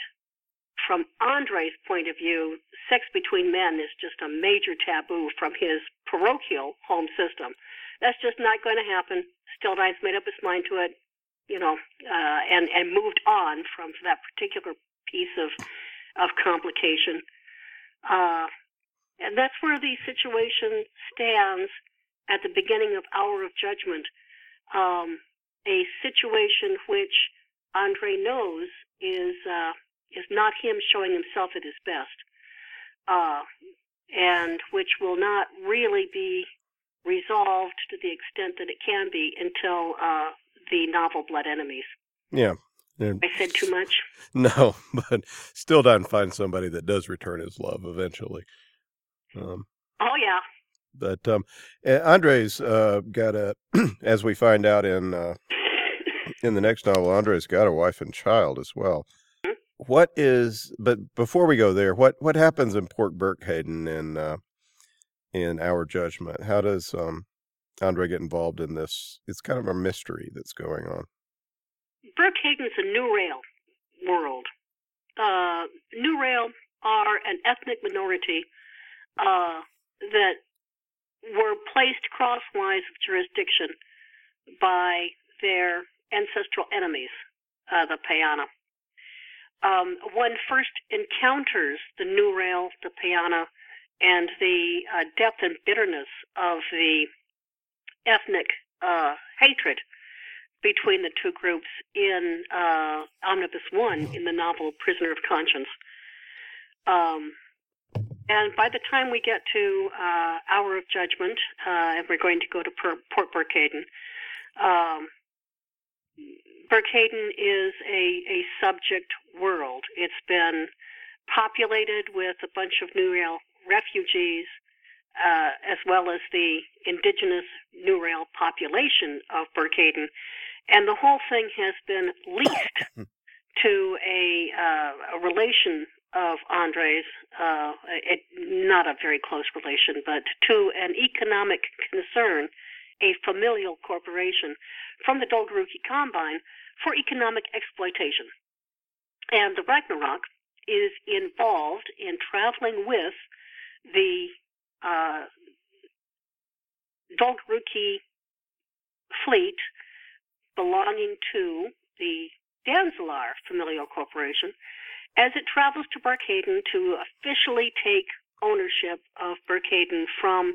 from Andre's point of view, sex between men is just a major taboo from his parochial home system. That's just not going to happen. Stildyne's made up his mind to it you know, uh, and and moved on from that particular piece of of complication. Uh, and that's where the situation stands at the beginning of Hour of Judgment. Um, a situation which Andre knows is uh, is not him showing himself at his best, uh, and which will not really be resolved to the extent that it can be until uh, the novel Blood Enemies. Yeah. I said too much. <laughs> No, but still doesn't find somebody that does return his love eventually. Um, oh yeah. But um, Andre's uh, got a, <clears throat> as we find out in uh, in the next novel, Andre's got a wife and child as well. Mm-hmm. What is? But before we go there, what what happens in Port Burkhayden in uh, in Our Judgment? How does um, Andre get involved in this? It's kind of a mystery that's going on. Burkhayden's a Nurail world. Uh, Nurail are an ethnic minority uh, that were placed crosswise of jurisdiction by their ancestral enemies, uh, the Pyana. Um, one first encounters the Nurail, the Pyana, and the uh, depth and bitterness of the ethnic uh, hatred between the two groups in uh, Omnibus One in the novel Prisoner of Conscience. Um, and by the time we get to uh, Hour of Judgment, uh, and we're going to go to Port Burkhayden, um, Burkhayden is a, a subject world. It's been populated with a bunch of New refugees uh, as well as the indigenous Nurail population of Burkhayden. And the whole thing has been leased <laughs> to a, uh, a relation of Andre's, uh, it, not a very close relation, but to an economic concern, a familial corporation from the Dolgorukij Combine for economic exploitation. And the Ragnarok is involved in traveling with the uh, fleet belonging to the Danzilar Familial Corporation as it travels to Burkhayden to officially take ownership of Burkhayden from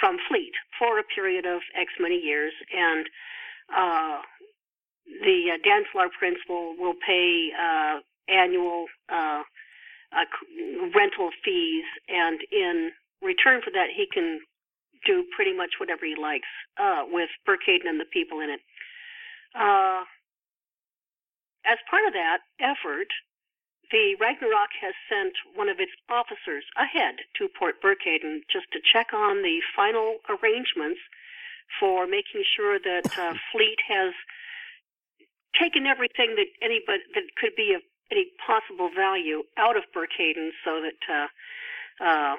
from Fleet for a period of X many years, and uh, the uh, will will pay uh, annual uh, uh rental fees, and in return for that, he can do pretty much whatever he likes uh, with Burkhayden and the people in it. Uh, as part of that effort, the Ragnarok has sent one of its officers ahead to Port Burkhayden just to check on the final arrangements for making sure that uh, <laughs> Fleet has taken everything that anybody that could be of any possible value out of Burkhayden so that uh, uh,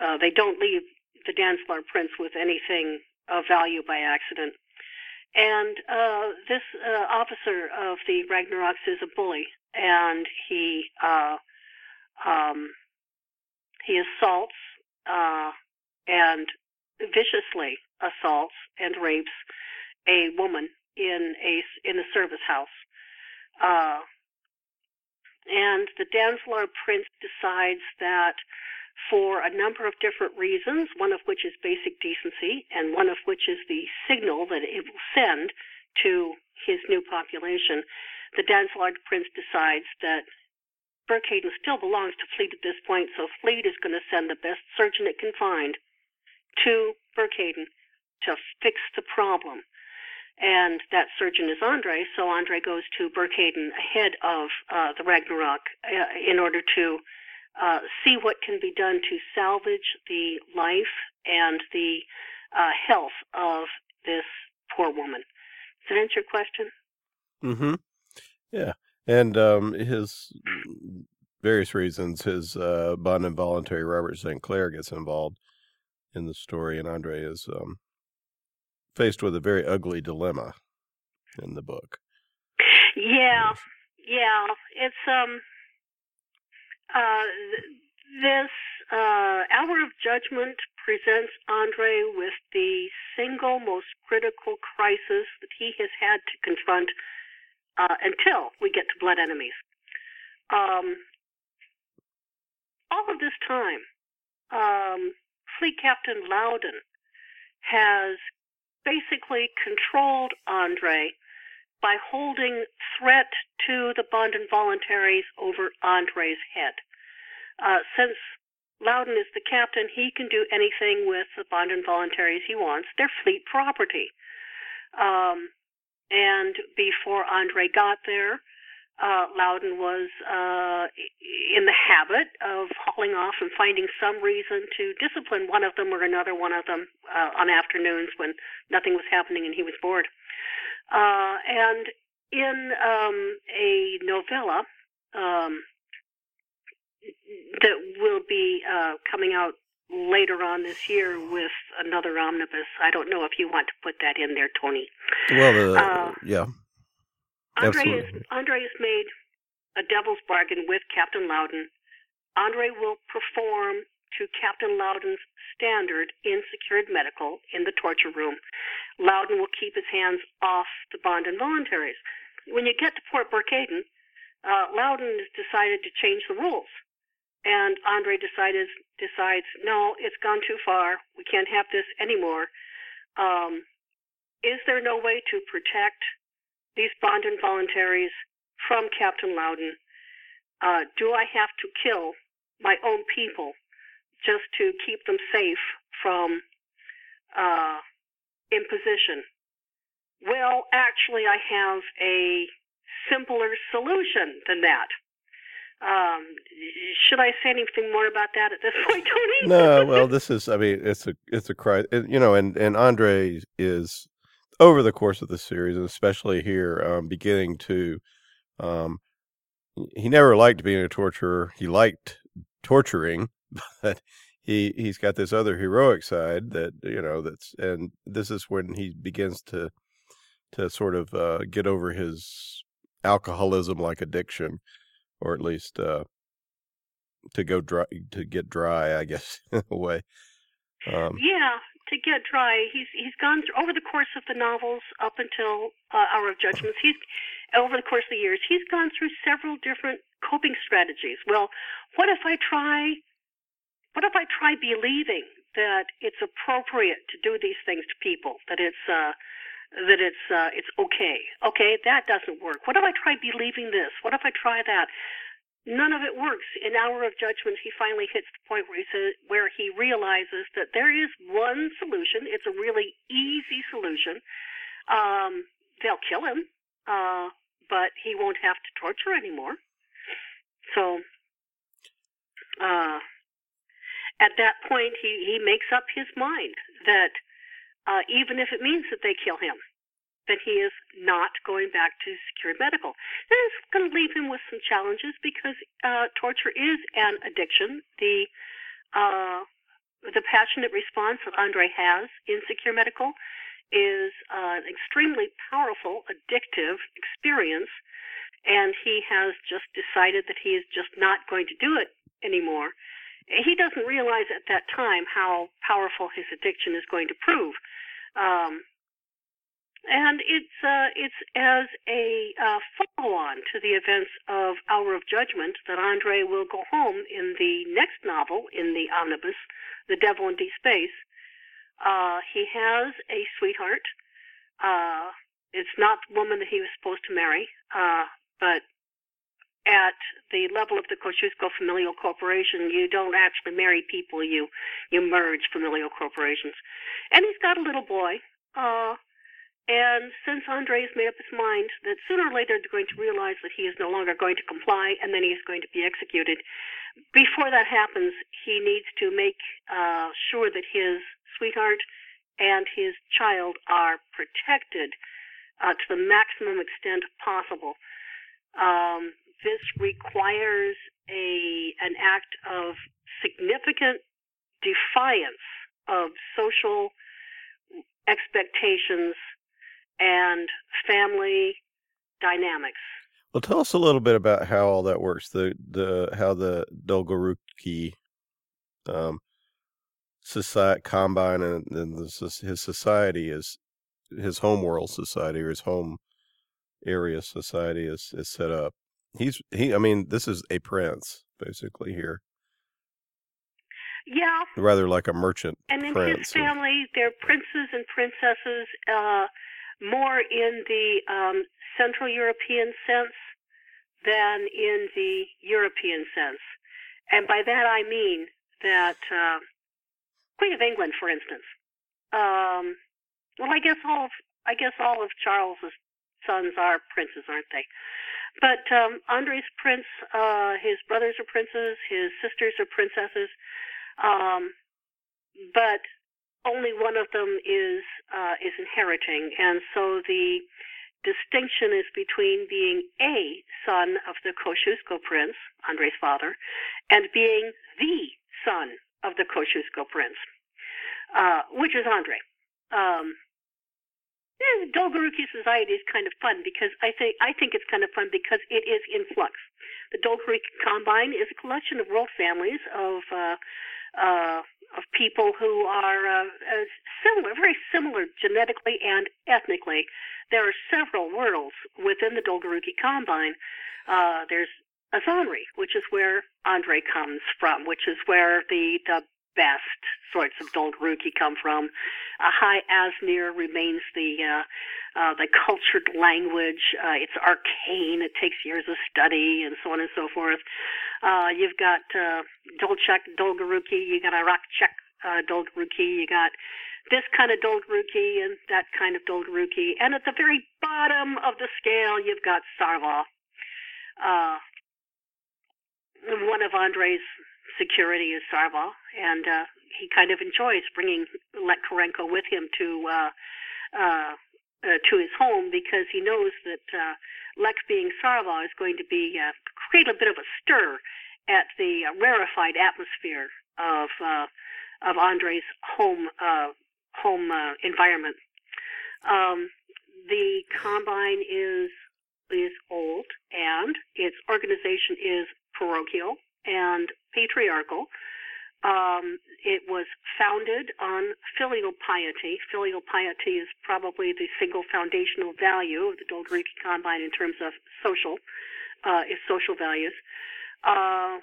uh, they don't leave the Danzilar Prince with anything of value by accident. And uh, this uh, officer of the Ragnaroks is a bully, and he uh, um, he assaults uh, and viciously assaults and rapes a woman in a in a service house. Uh, and the Danzilar Prince decides that for a number of different reasons, one of which is basic decency, and one of which is the signal that it will send to his new population, the Danzilar Prince decides that Burkhayden still belongs to Fleet at this point, so Fleet is going to send the best surgeon it can find to Burkhayden to fix the problem. And that surgeon is Andre, so Andre goes to Burkhayden ahead of uh, the Ragnarok uh, in order to uh, see what can be done to salvage the life and the uh, health of this poor woman. Does that answer your question? Mm-hmm. Yeah, and um, his various reasons, his uh, bond involuntary Robert St. Clair gets involved in the story, and Andre is um, faced with a very ugly dilemma in the book. Yeah, yeah, it's um, uh, this uh, hour of judgment presents Andre with the single most critical crisis that he has had to confront uh, until we get to Blood Enemies. Um, all of this time, um, Fleet Captain Lowden has basically controlled Andre by holding threat to the bond involuntaries over Andre's head. Uh, since Lowden is the captain, he can do anything with the bond involuntaries he wants. They're fleet property. Um, and before Andre got there, uh, Lowden was uh, in the habit of hauling off and finding some reason to discipline one of them or another one of them uh, on afternoons when nothing was happening and he was bored. Uh, and in um, a novella um, that will be uh, coming out later on this year with another omnibus. I don't know if you want to put that in there, Tony. Well, uh, yeah. Andre has, Andre has made a devil's bargain with Captain Lowden. Andre will perform to Captain Lowden's standard in secured medical in the torture room. Lowden will keep his hands off the bond involuntaries. When you get to Port Burkhayden, uh, Lowden has decided to change the rules. And Andre decided, decides, no, it's gone too far. We can't have this anymore. Um, is there no way to protect these bond involuntaries from Captain Lowden. Uh, do I have to kill my own people just to keep them safe from uh, imposition? Well, actually, I have a simpler solution than that. Um, should I say anything more about that at this <laughs> point, Tony? no. Well, this is. I mean, it's a it's a cry. You know, and and Andre is over the course of the series, and especially here, um, beginning to, um, he never liked being a torturer. He liked torturing, <laughs> but he he's got this other heroic side that you know that's, and this is when he begins to to sort of uh, get over his alcoholism like addiction, or at least uh, to go dry to get dry, I guess, <laughs> in a way. Um, yeah, to get dry. He's he's gone through over the course of the novels up until uh, Hour of <laughs> Judgments. He's over the course of the years. He's gone through several different coping strategies. Well, what if I try? What if I try believing that it's appropriate to do these things to people? That it's uh, that it's uh, it's okay. Okay, that doesn't work. What if I try believing this? What if I try that? none of it works. In Hour of Judgment, he finally hits the point where he says, where he realizes that there is one solution. It's a really easy solution. Um, they'll kill him, uh, but he won't have to torture anymore. So, uh, at that point, he, he makes up his mind that uh, even if it means that they kill him, that he is not going back to secure medical. That is going to leave him with some challenges because uh, torture is an addiction. The uh, the passionate response that Andre has in secure medical is uh, an extremely powerful, addictive experience, and he has just decided that he is just not going to do it anymore. He doesn't realize at that time how powerful his addiction is going to prove. Um, and it's uh, it's as a uh, follow-on to the events of Hour of Judgment that Andre will go home in the next novel in the omnibus, The Devil in Deep Space, uh, he has a sweetheart. Uh, it's not the woman that he was supposed to marry, uh, but at the level of the Kosciuszko Familial Corporation, you don't actually marry people, you you merge familial corporations. And he's got a little boy. Uh, and since Andre has made up his mind that sooner or later they're going to realize that he is no longer going to comply and then he is going to be executed, before that happens, he needs to make uh, sure that his sweetheart and his child are protected uh, to the maximum extent possible. Um, this requires a an act of significant defiance of social expectations and family dynamics. Well, tell us a little bit about how all that works. The the how the Dolgorukij um, society combine and, and this, his society is his home world society or his home area society is is set up. He's he. I mean, this is a prince basically here. Yeah. Rather like a merchant. And in his family, they're princes and princesses, uh, more in the um, Central European sense than in the European sense. And by that I mean that uh, Queen of England, for instance. Um, well, I guess all of I guess all of Charles's sons are princes, aren't they? But um, Andre's prince, uh, his brothers are princes, his sisters are princesses, um, but only one of them is uh, is inheriting, and so the distinction is between being a son of the Kosciuszko prince, Andre's father, and being the son of the Kosciuszko prince, uh, which is Andre. Um, yeah, Dolgorukij society is kind of fun because I think I think it's kind of fun because it is in flux. The Dolgorukij Combine is a collection of world families of uh, uh, of people who are uh, similar, very similar genetically and ethnically. There are several worlds within the Dolgorukij Combine. Uh, there's Azanri, which is where Andre comes from, which is where the, the best sorts of Dolgorukij come from. Uh, High Aznir remains the uh, uh, the <laughs> cultured language. Uh, it's arcane. It takes years of study and so on and so forth. Uh, you've got uh, Dolchak Dolgorukij. You got Arakchek uh, Dolgorukij. You got this kind of Dolgorukij and that kind of Dolgorukij. And at the very bottom of the scale, you've got Sarvaw. Uh, one of Andre's security is Sarvaw, and uh, he kind of enjoys bringing Lek Kerenko with him to uh, uh, uh, to his home because he knows that uh, Lek being Sarvaw is going to be uh, create a bit of a stir at the uh, rarefied atmosphere of uh, of Andre's home uh, home uh, environment. Um, the combine is is old and its organization is parochial and patriarchal. Um, it was founded on filial piety. Filial piety is probably the single foundational value of the Dolgorukij Combine in terms of social, uh, is social values. Uh,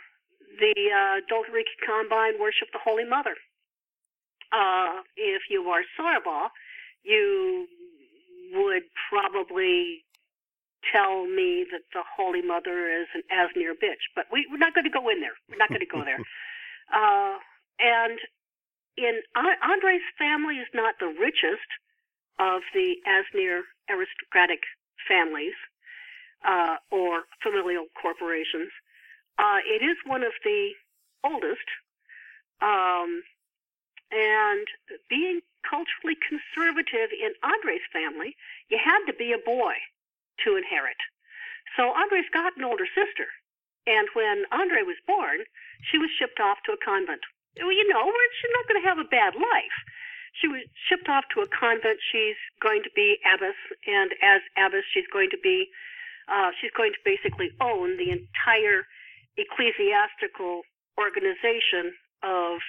the uh, Dolgorukij Combine worship the Holy Mother. Uh, if you are Sarvaw, you would probably tell me that the Holy Mother is an Aznir bitch, but we, we're not going to go in there. We're not going to go there. <laughs> Uh, and in Andre's family is not the richest of the Aznir aristocratic families uh, or familial corporations. Uh, it is one of the oldest, um, and being culturally conservative in Andre's family, you had to be a boy to inherit. So Andre's got an older sister, and when Andre was born, she was shipped off to a convent. Well, you know, she's not going to have a bad life. She was shipped off to a convent. She's going to be abbess, and as abbess, she's going to be, uh, she's going to basically own the entire ecclesiastical organization of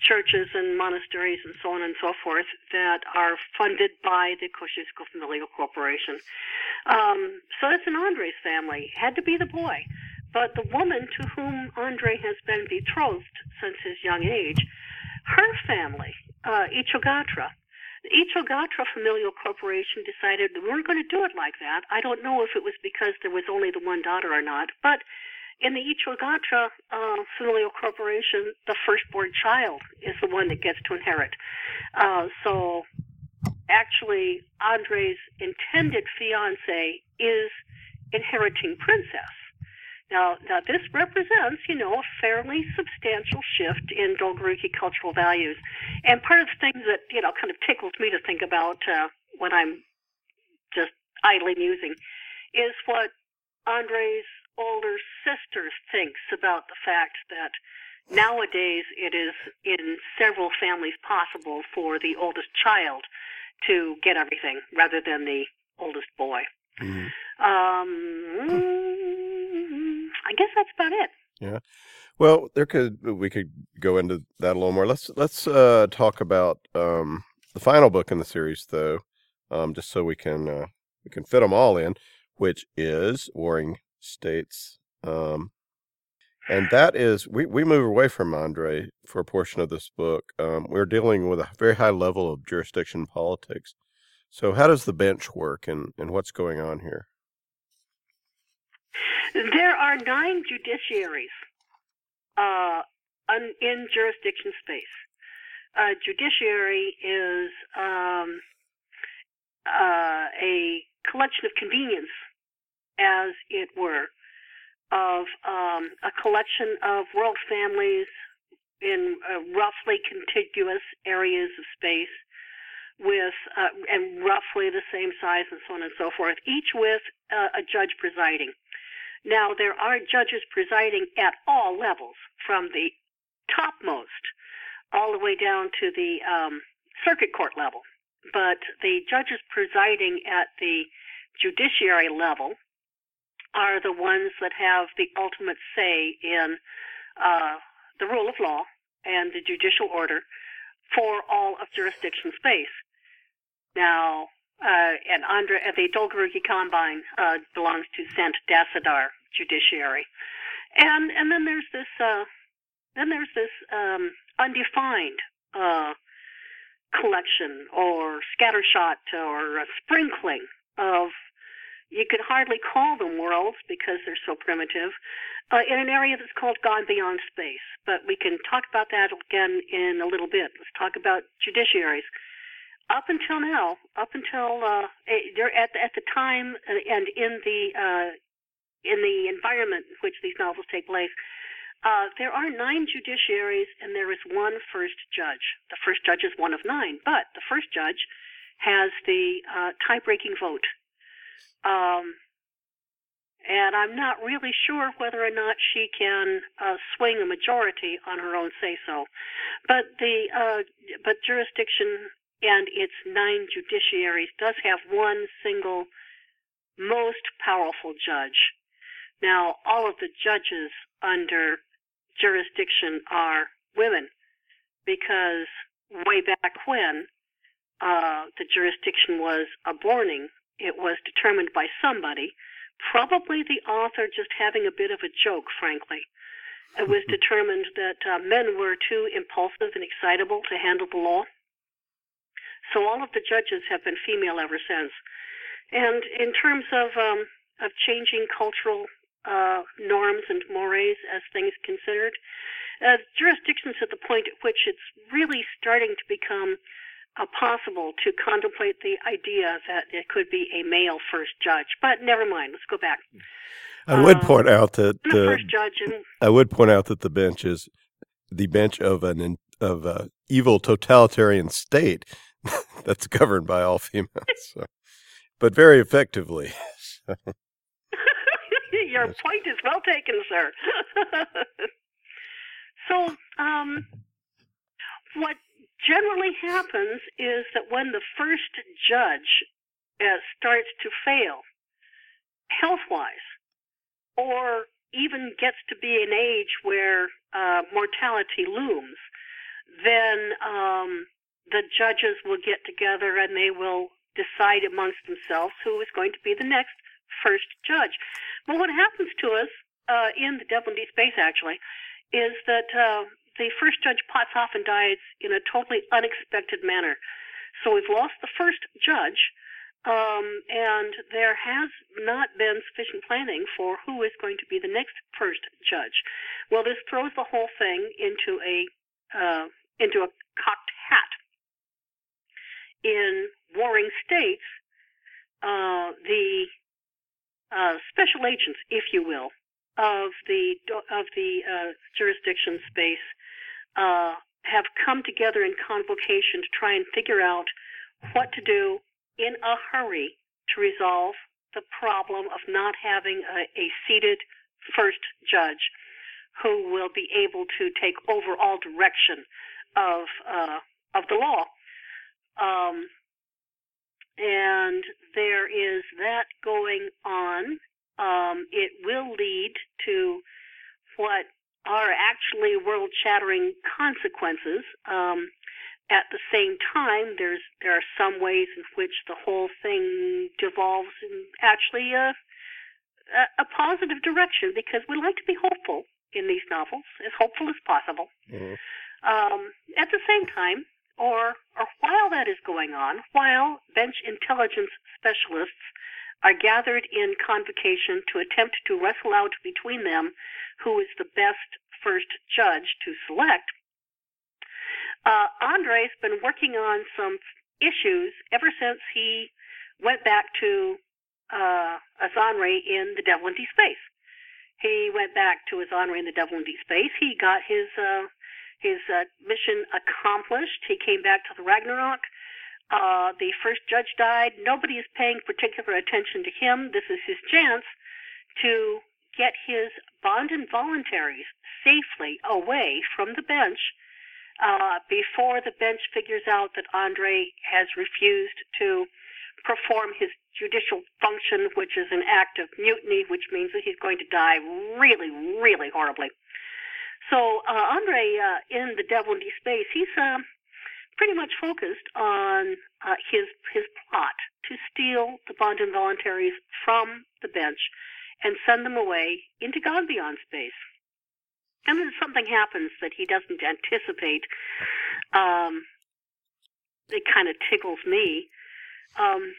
churches and monasteries and so on and so forth that are funded by the Kosciuszko Familial Corporation. Um, so it's an Andre's family. Had to be the boy. But the woman to whom Andre has been betrothed since his young age, her family, uh, Ichogatra, the Ichogatra Familial Corporation decided we weren't going to do it like that. I don't know if it was because there was only the one daughter or not, but in the Ichogatra uh, familial corporation, the firstborn child is the one that gets to inherit. Uh, so actually, Andre's intended fiance is inheriting princess. Now, now this represents, you know, a fairly substantial shift in Dolgorukij cultural values. And part of the things that, you know, kind of tickles me to think about uh, when I'm just idly musing is what Andre's older sister thinks about the fact that nowadays it is in several families possible for the oldest child to get everything rather than the oldest boy. Mm-hmm. Um, I guess that's about it. Yeah. Well, there could we could go into that a little more. Let's let's uh, talk about um, the final book in the series, though, um, just so we can uh, we can fit them all in, which is Warring States. Um, and that is, we, we move away from Andre for a portion of this book. Um, we're dealing with a very high level of jurisdiction politics. So, how does the bench work and, and what's going on here? There are nine judiciaries uh, in jurisdiction space. A judiciary is um, uh, a collection of convenience as it were, of um, a collection of world families in uh, roughly contiguous areas of space with uh, and roughly the same size and so on and so forth, each with uh, a judge presiding. Now, there are judges presiding at all levels, from the topmost all the way down to the um, circuit court level. But the judges presiding at the judiciary level are the ones that have the ultimate say in uh, the rule of law and the judicial order for all of jurisdiction space. Now, uh, and Andre, uh, the Dolgorukij Combine uh, belongs to Sant Dasadar Judiciary, and and then there's this uh, then there's this um, undefined uh, collection or scattershot or sprinkling of you could hardly call them worlds because they're so primitive, uh, in an area that's called Gonebeyond Space. But we can talk about that again in a little bit. Let's talk about judiciaries. Up until now, up until uh, at at the time uh, and in the uh, in the environment in which these novels take place, uh, there are nine judiciaries and there is one first judge. The first judge is one of nine, but the first judge has the uh, tie-breaking vote um, and I'm not really sure whether or not she can uh, swing a majority on her own say so. But the uh, but jurisdiction and its nine judiciaries does have one single most powerful judge. Now, all of the judges under jurisdiction are women because way back when uh, the jurisdiction was aborning it was determined by somebody, probably the author just having a bit of a joke, frankly. It was <laughs> determined that uh, men were too impulsive and excitable to handle the law. So all of the judges have been female ever since. And in terms of um, of changing cultural uh, norms and mores as things considered. Uh, jurisdictions at the point at which it's really starting to become uh, possible to contemplate the idea that it could be a male first judge. But never mind. Let's go back. I would uh, point out that the first judge. And, I would point out that the bench is the bench of an of a evil totalitarian state <laughs> that's governed by all females, so, but very effectively. <laughs> Your point is well taken, sir. <laughs> so, um, what generally happens is that when the first judge uh, starts to fail, health wise, or even gets to be an age where uh, mortality looms, then um, the judges will get together and they will decide amongst themselves who is going to be the next first judge. But what happens to us uh, in the Devil and Deep Space, actually, is that uh, the first judge pots off and dies in a totally unexpected manner. So we've lost the first judge, um, and there has not been sufficient planning for who is going to be the next first judge. Well, this throws the whole thing into a uh, into a cocked hat. In warring states, uh, the uh, special agents, if you will, of the of the uh, jurisdiction space uh, have come together in convocation to try and figure out what to do in a hurry to resolve the problem of not having a, a seated first judge who will be able to take overall direction of uh, of the law. Um, and there is that going on. Um, it will lead to what are actually world shattering consequences. Um, at the same time, there's there are some ways in which the whole thing devolves in actually a, a, a positive direction because we like to be hopeful in these novels, as hopeful as possible. Mm-hmm. Um, at the same time, or or while that is going on, while bench intelligence specialists are gathered in convocation to attempt to wrestle out between them who is the best first judge to select, uh, Andrej's been working on some issues ever since he went back to uh, Azanry in the Devil in Deep Space. He went back to Azanry in the Devil in Deep Space. He got his uh, his uh, mission accomplished. He came back to the Ragnarok. Uh, the first judge died. Nobody is paying particular attention to him. This is his chance to get his bond involuntaries safely away from the bench uh, before the bench figures out that Andrej has refused to perform his judicial function, which is an act of mutiny, which means that he's going to die really, really horribly. So uh, Andrej, uh, in the Devil in Space, he's uh, pretty much focused on uh, his his plot to steal the bond involuntaries from the bench and send them away into Gonebeyond space. And then something happens that he doesn't anticipate. Um, it kind of tickles me. Um,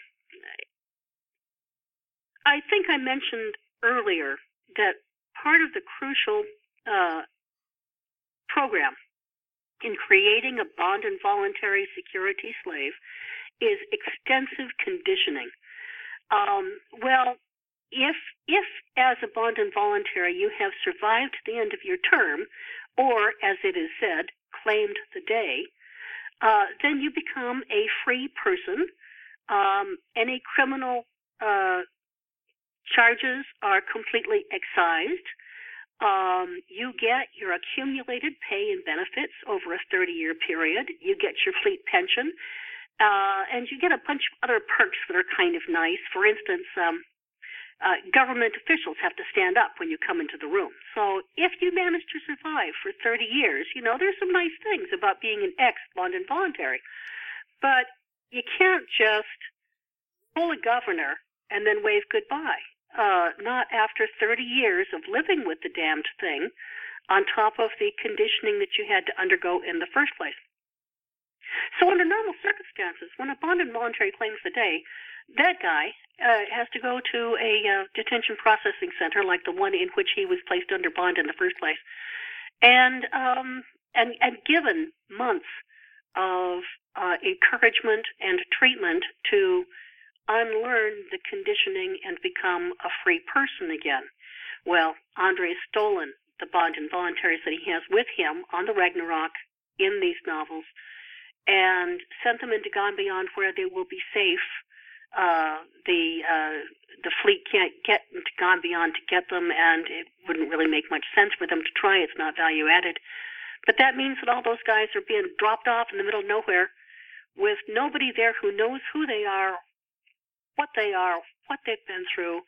I think I mentioned earlier that part of the crucial uh, program in creating a bond involuntary security slave is extensive conditioning. Um, well, if if as a bond involuntary you have survived the end of your term, or as it is said, claimed the day, uh, then you become a free person. Um, any criminal uh, charges are completely excised. Um, you get your accumulated pay and benefits over a 30 year period. You get your fleet pension. Uh, and you get a bunch of other perks that are kind of nice. For instance, um, uh, government officials have to stand up when you come into the room. So if you manage to survive for 30 years, you know, there's some nice things about being an ex bond involuntary. But you can't just pull a governor and then wave goodbye. Uh, not after 30 years of living with the damned thing on top of the conditioning that you had to undergo in the first place. So under normal circumstances, when a bond involuntary claims the day, that guy uh, has to go to a uh, detention processing center like the one in which he was placed under bond in the first place, and um, and and given months of uh, encouragement and treatment to unlearn the conditioning and become a free person again. Well, Andrej has stolen the bond involuntaries that he has with him on the Ragnarok in these novels and sent them into Gonebeyond where they will be safe. Uh, the uh, the fleet can't get into Gonebeyond to get them, and it wouldn't really make much sense for them to try. It's not value added. But that means that all those guys are being dropped off in the middle of nowhere with nobody there who knows who they are, what they are, what they've been through,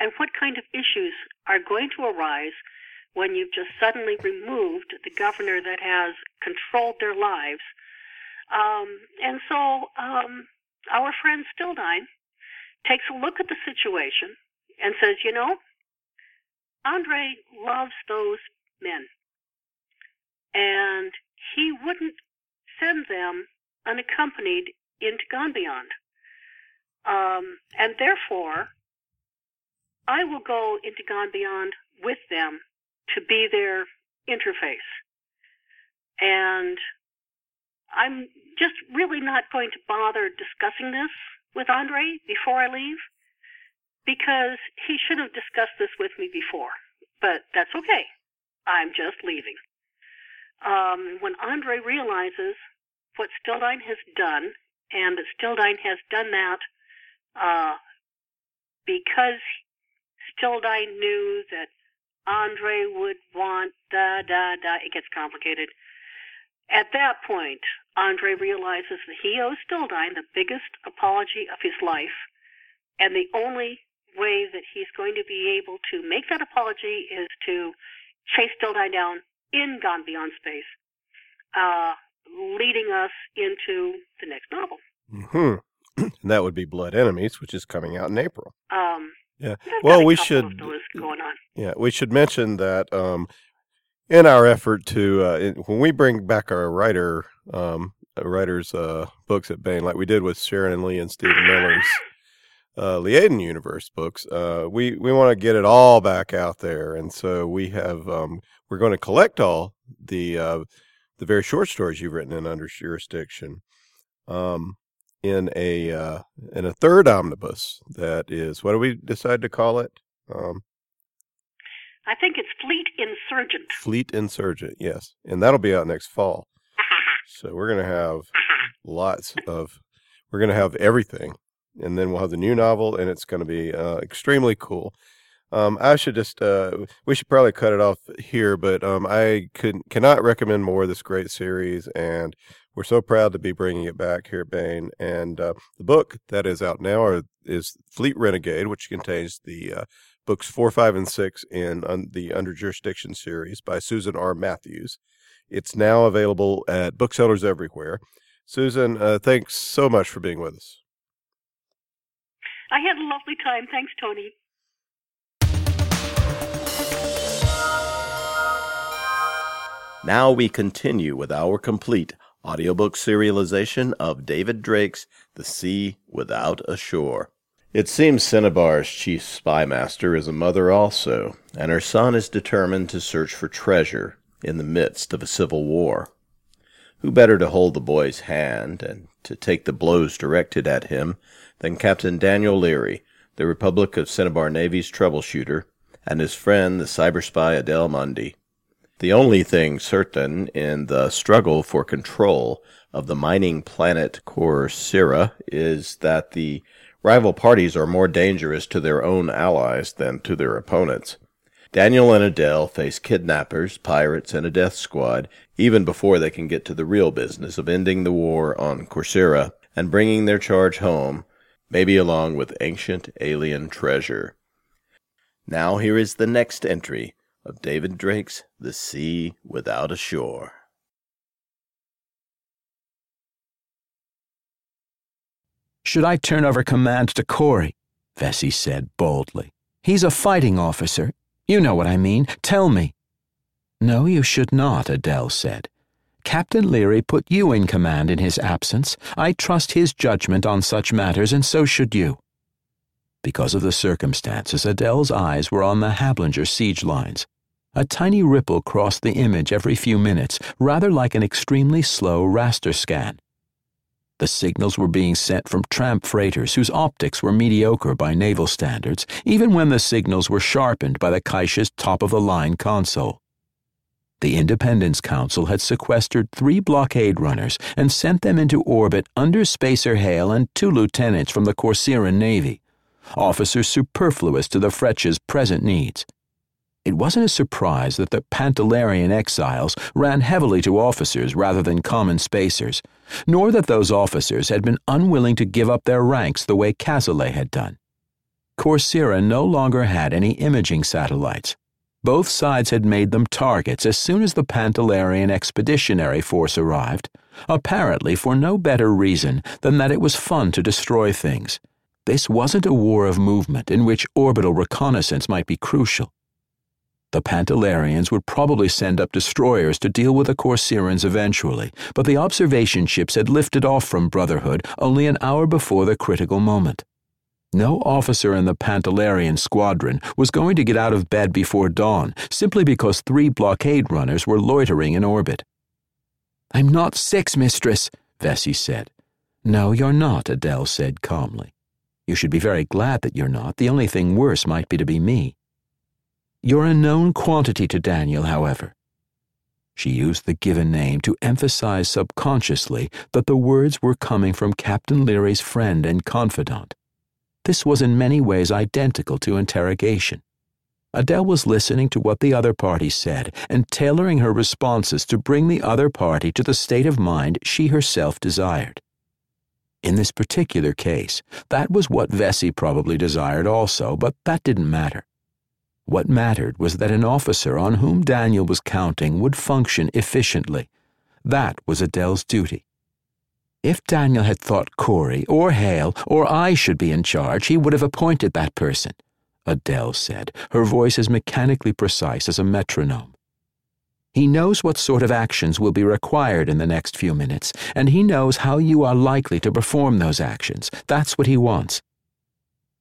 and what kind of issues are going to arise when you've just suddenly removed the governor that has controlled their lives. Um, and so um, our friend Stildyne takes a look at the situation and says, you know, Andrej loves those men. And he wouldn't send them unaccompanied into Gonebeyond. Um, and therefore, I will go into Gonebeyond with them to be their interface. And I'm just really not going to bother discussing this with Andrej before I leave because he should have discussed this with me before. But that's okay. I'm just leaving. Um, when Andrej realizes what Stildyne has done, and that Stildyne has done that uh, because Stildyne knew that Andrej would want da da da. It gets complicated. At that point, Andrej realizes that he owes Stildyne the biggest apology of his life, and the only way that he's going to be able to make that apology is to chase Stildyne down in Gonebeyond Space, uh, leading us into the next novel. Hmm. And that would be Blood Enemies, which is coming out in April. Um, yeah. Well, we should. Yeah, we should mention that um, in our effort to uh, in, when we bring back our writer um, writers uh, books at Baen, like we did with Sharon and Lee and Stephen Miller's <laughs> uh, Liaden Universe books, uh, we we want to get it all back out there, and so we have um, we're going to collect all the uh, the very short stories you've written in Under Jurisdiction. Um, in a uh, in a third omnibus that is what do we decide to call it? Um, I think it's Fleet Insurgent. Fleet Insurgent, yes, and that'll be out next fall. <laughs> so we're gonna have lots of we're gonna have everything, and then we'll have the new novel, and it's gonna be uh, extremely cool. Um, I should just uh, we should probably cut it off here, but um, I could cannot recommend more of this great series, and we're so proud to be bringing it back here at Baen. And uh, the book that is out now are, is Fleet Renegade, which contains the uh, books four, five, and six in un- the Under Jurisdiction series by Susan R. Matthews. It's now available at booksellers everywhere. Susan, uh, thanks so much for being with us. I had a lovely time. Thanks, Tony. Now we continue with our complete audiobook serialization of David Drake's The Sea Without a Shore. It seems Cinnabar's chief spymaster is a mother also, and her son is determined to search for treasure in the midst of a civil war. Who better to hold the boy's hand and to take the blows directed at him than Captain Daniel Leary, the Republic of Cinnabar Navy's troubleshooter, and his friend the cyber spy Adele Mundy. The only thing certain in the struggle for control of the mining planet Corcyra is that the rival parties are more dangerous to their own allies than to their opponents. Daniel and Adele face kidnappers, pirates, and a death squad even before they can get to the real business of ending the war on Corcyra and bringing their charge home, maybe along with ancient alien treasure. Now here is the next entry of David Drake's The Sea Without a Shore. Should I turn over command to Corey? Vesey said boldly. He's a fighting officer. You know what I mean. Tell me. No, you should not, Adele said. Captain Leary put you in command in his absence. I trust his judgment on such matters, and so should you. Because of the circumstances, Adele's eyes were on the Hablinger siege lines. A tiny ripple crossed the image every few minutes, rather like an extremely slow raster scan. The signals were being sent from tramp freighters whose optics were mediocre by naval standards, even when the signals were sharpened by the Kaisha's top of the line console. The Independence Council had sequestered three blockade runners and sent them into orbit under Spacer Hale and two lieutenants from the Corcyraean Navy, officers superfluous to the Freccia's present needs. It wasn't a surprise that the Pantalarian exiles ran heavily to officers rather than common spacers, nor that those officers had been unwilling to give up their ranks the way Cazalet had done. Corcyra no longer had any imaging satellites. Both sides had made them targets as soon as the Pantalarian Expeditionary Force arrived, apparently for no better reason than that it was fun to destroy things. This wasn't a war of movement in which orbital reconnaissance might be crucial. The Pantalarians would probably send up destroyers to deal with the Corcyraeans eventually, but the observation ships had lifted off from Brotherhood only an hour before the critical moment. No officer in the Pantalarian squadron was going to get out of bed before dawn simply because three blockade runners were loitering in orbit. I'm not six, mistress, Vesey said. No, you're not, Adele said calmly. You should be very glad that you're not. The only thing worse might be to be me. You're a known quantity to Daniel, however. She used the given name to emphasize subconsciously that the words were coming from Captain Leary's friend and confidant. This was in many ways identical to interrogation. Adele was listening to what the other party said and tailoring her responses to bring the other party to the state of mind she herself desired. In this particular case, that was what Vesey probably desired also, but that didn't matter. What mattered was that an officer on whom Daniel was counting would function efficiently. That was Adele's duty. If Daniel had thought Corey or Hale or I should be in charge, he would have appointed that person, Adele said, her voice as mechanically precise as a metronome. He knows what sort of actions will be required in the next few minutes, and he knows how you are likely to perform those actions. That's what he wants.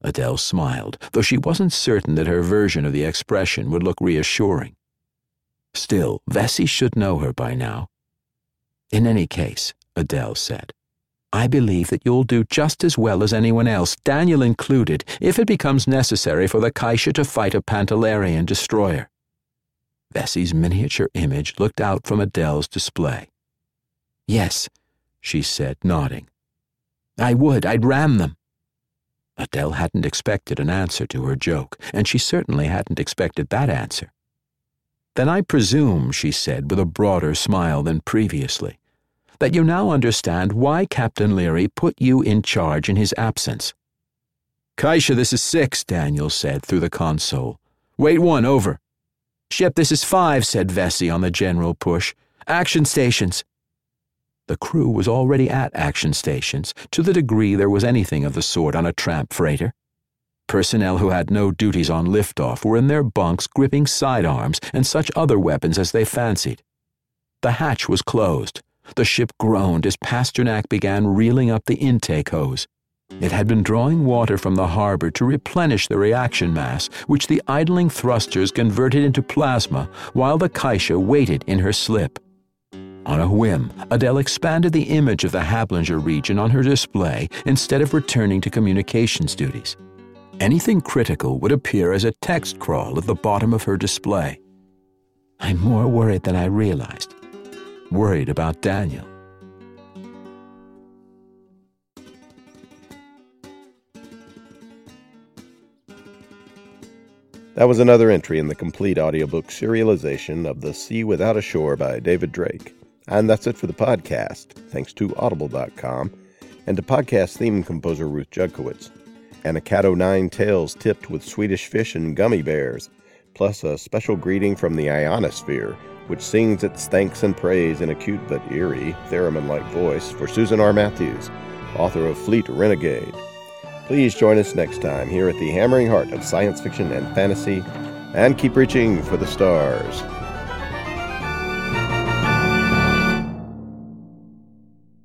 Adele smiled, though she wasn't certain that her version of the expression would look reassuring. Still, Vesey should know her by now. In any case, Adele said, I believe that you'll do just as well as anyone else, Daniel included, if it becomes necessary for the Kaisha to fight a Pantalarian destroyer. Vesey's miniature image looked out from Adele's display. Yes, she said, nodding. I would, I'd ram them. Adele hadn't expected an answer to her joke, and she certainly hadn't expected that answer. Then I presume, she said with a broader smile than previously, that you now understand why Captain Leary put you in charge in his absence. Kaisha, this is six, Daniel said through the console. Wait one, over. Ship, this is five, said Vesey on the general push. Action stations. The crew was already at action stations, to the degree there was anything of the sort on a tramp freighter. Personnel who had no duties on liftoff were in their bunks gripping sidearms and such other weapons as they fancied. The hatch was closed. The ship groaned as Pasternak began reeling up the intake hose. It had been drawing water from the harbor to replenish the reaction mass, which the idling thrusters converted into plasma while the Kaisha waited in her slip. On a whim, Adele expanded the image of the Hablinger region on her display instead of returning to communications duties. Anything critical would appear as a text crawl at the bottom of her display. I'm more worried than I realized. Worried about Daniel. That was another entry in the complete audiobook serialization of The Sea Without a Shore by David Drake. And that's it for the podcast, thanks to Audible.com and to podcast theme composer Ruth Judkowitz, and a Cat O' Nine Tails tipped with Swedish fish and gummy bears, plus a special greeting from the ionosphere, which sings its thanks and praise in a cute but eerie, theremin like voice for Susan R. Matthews, author of Fleet Renegade. Please join us next time here at the hammering heart of science fiction and fantasy, and keep reaching for the stars.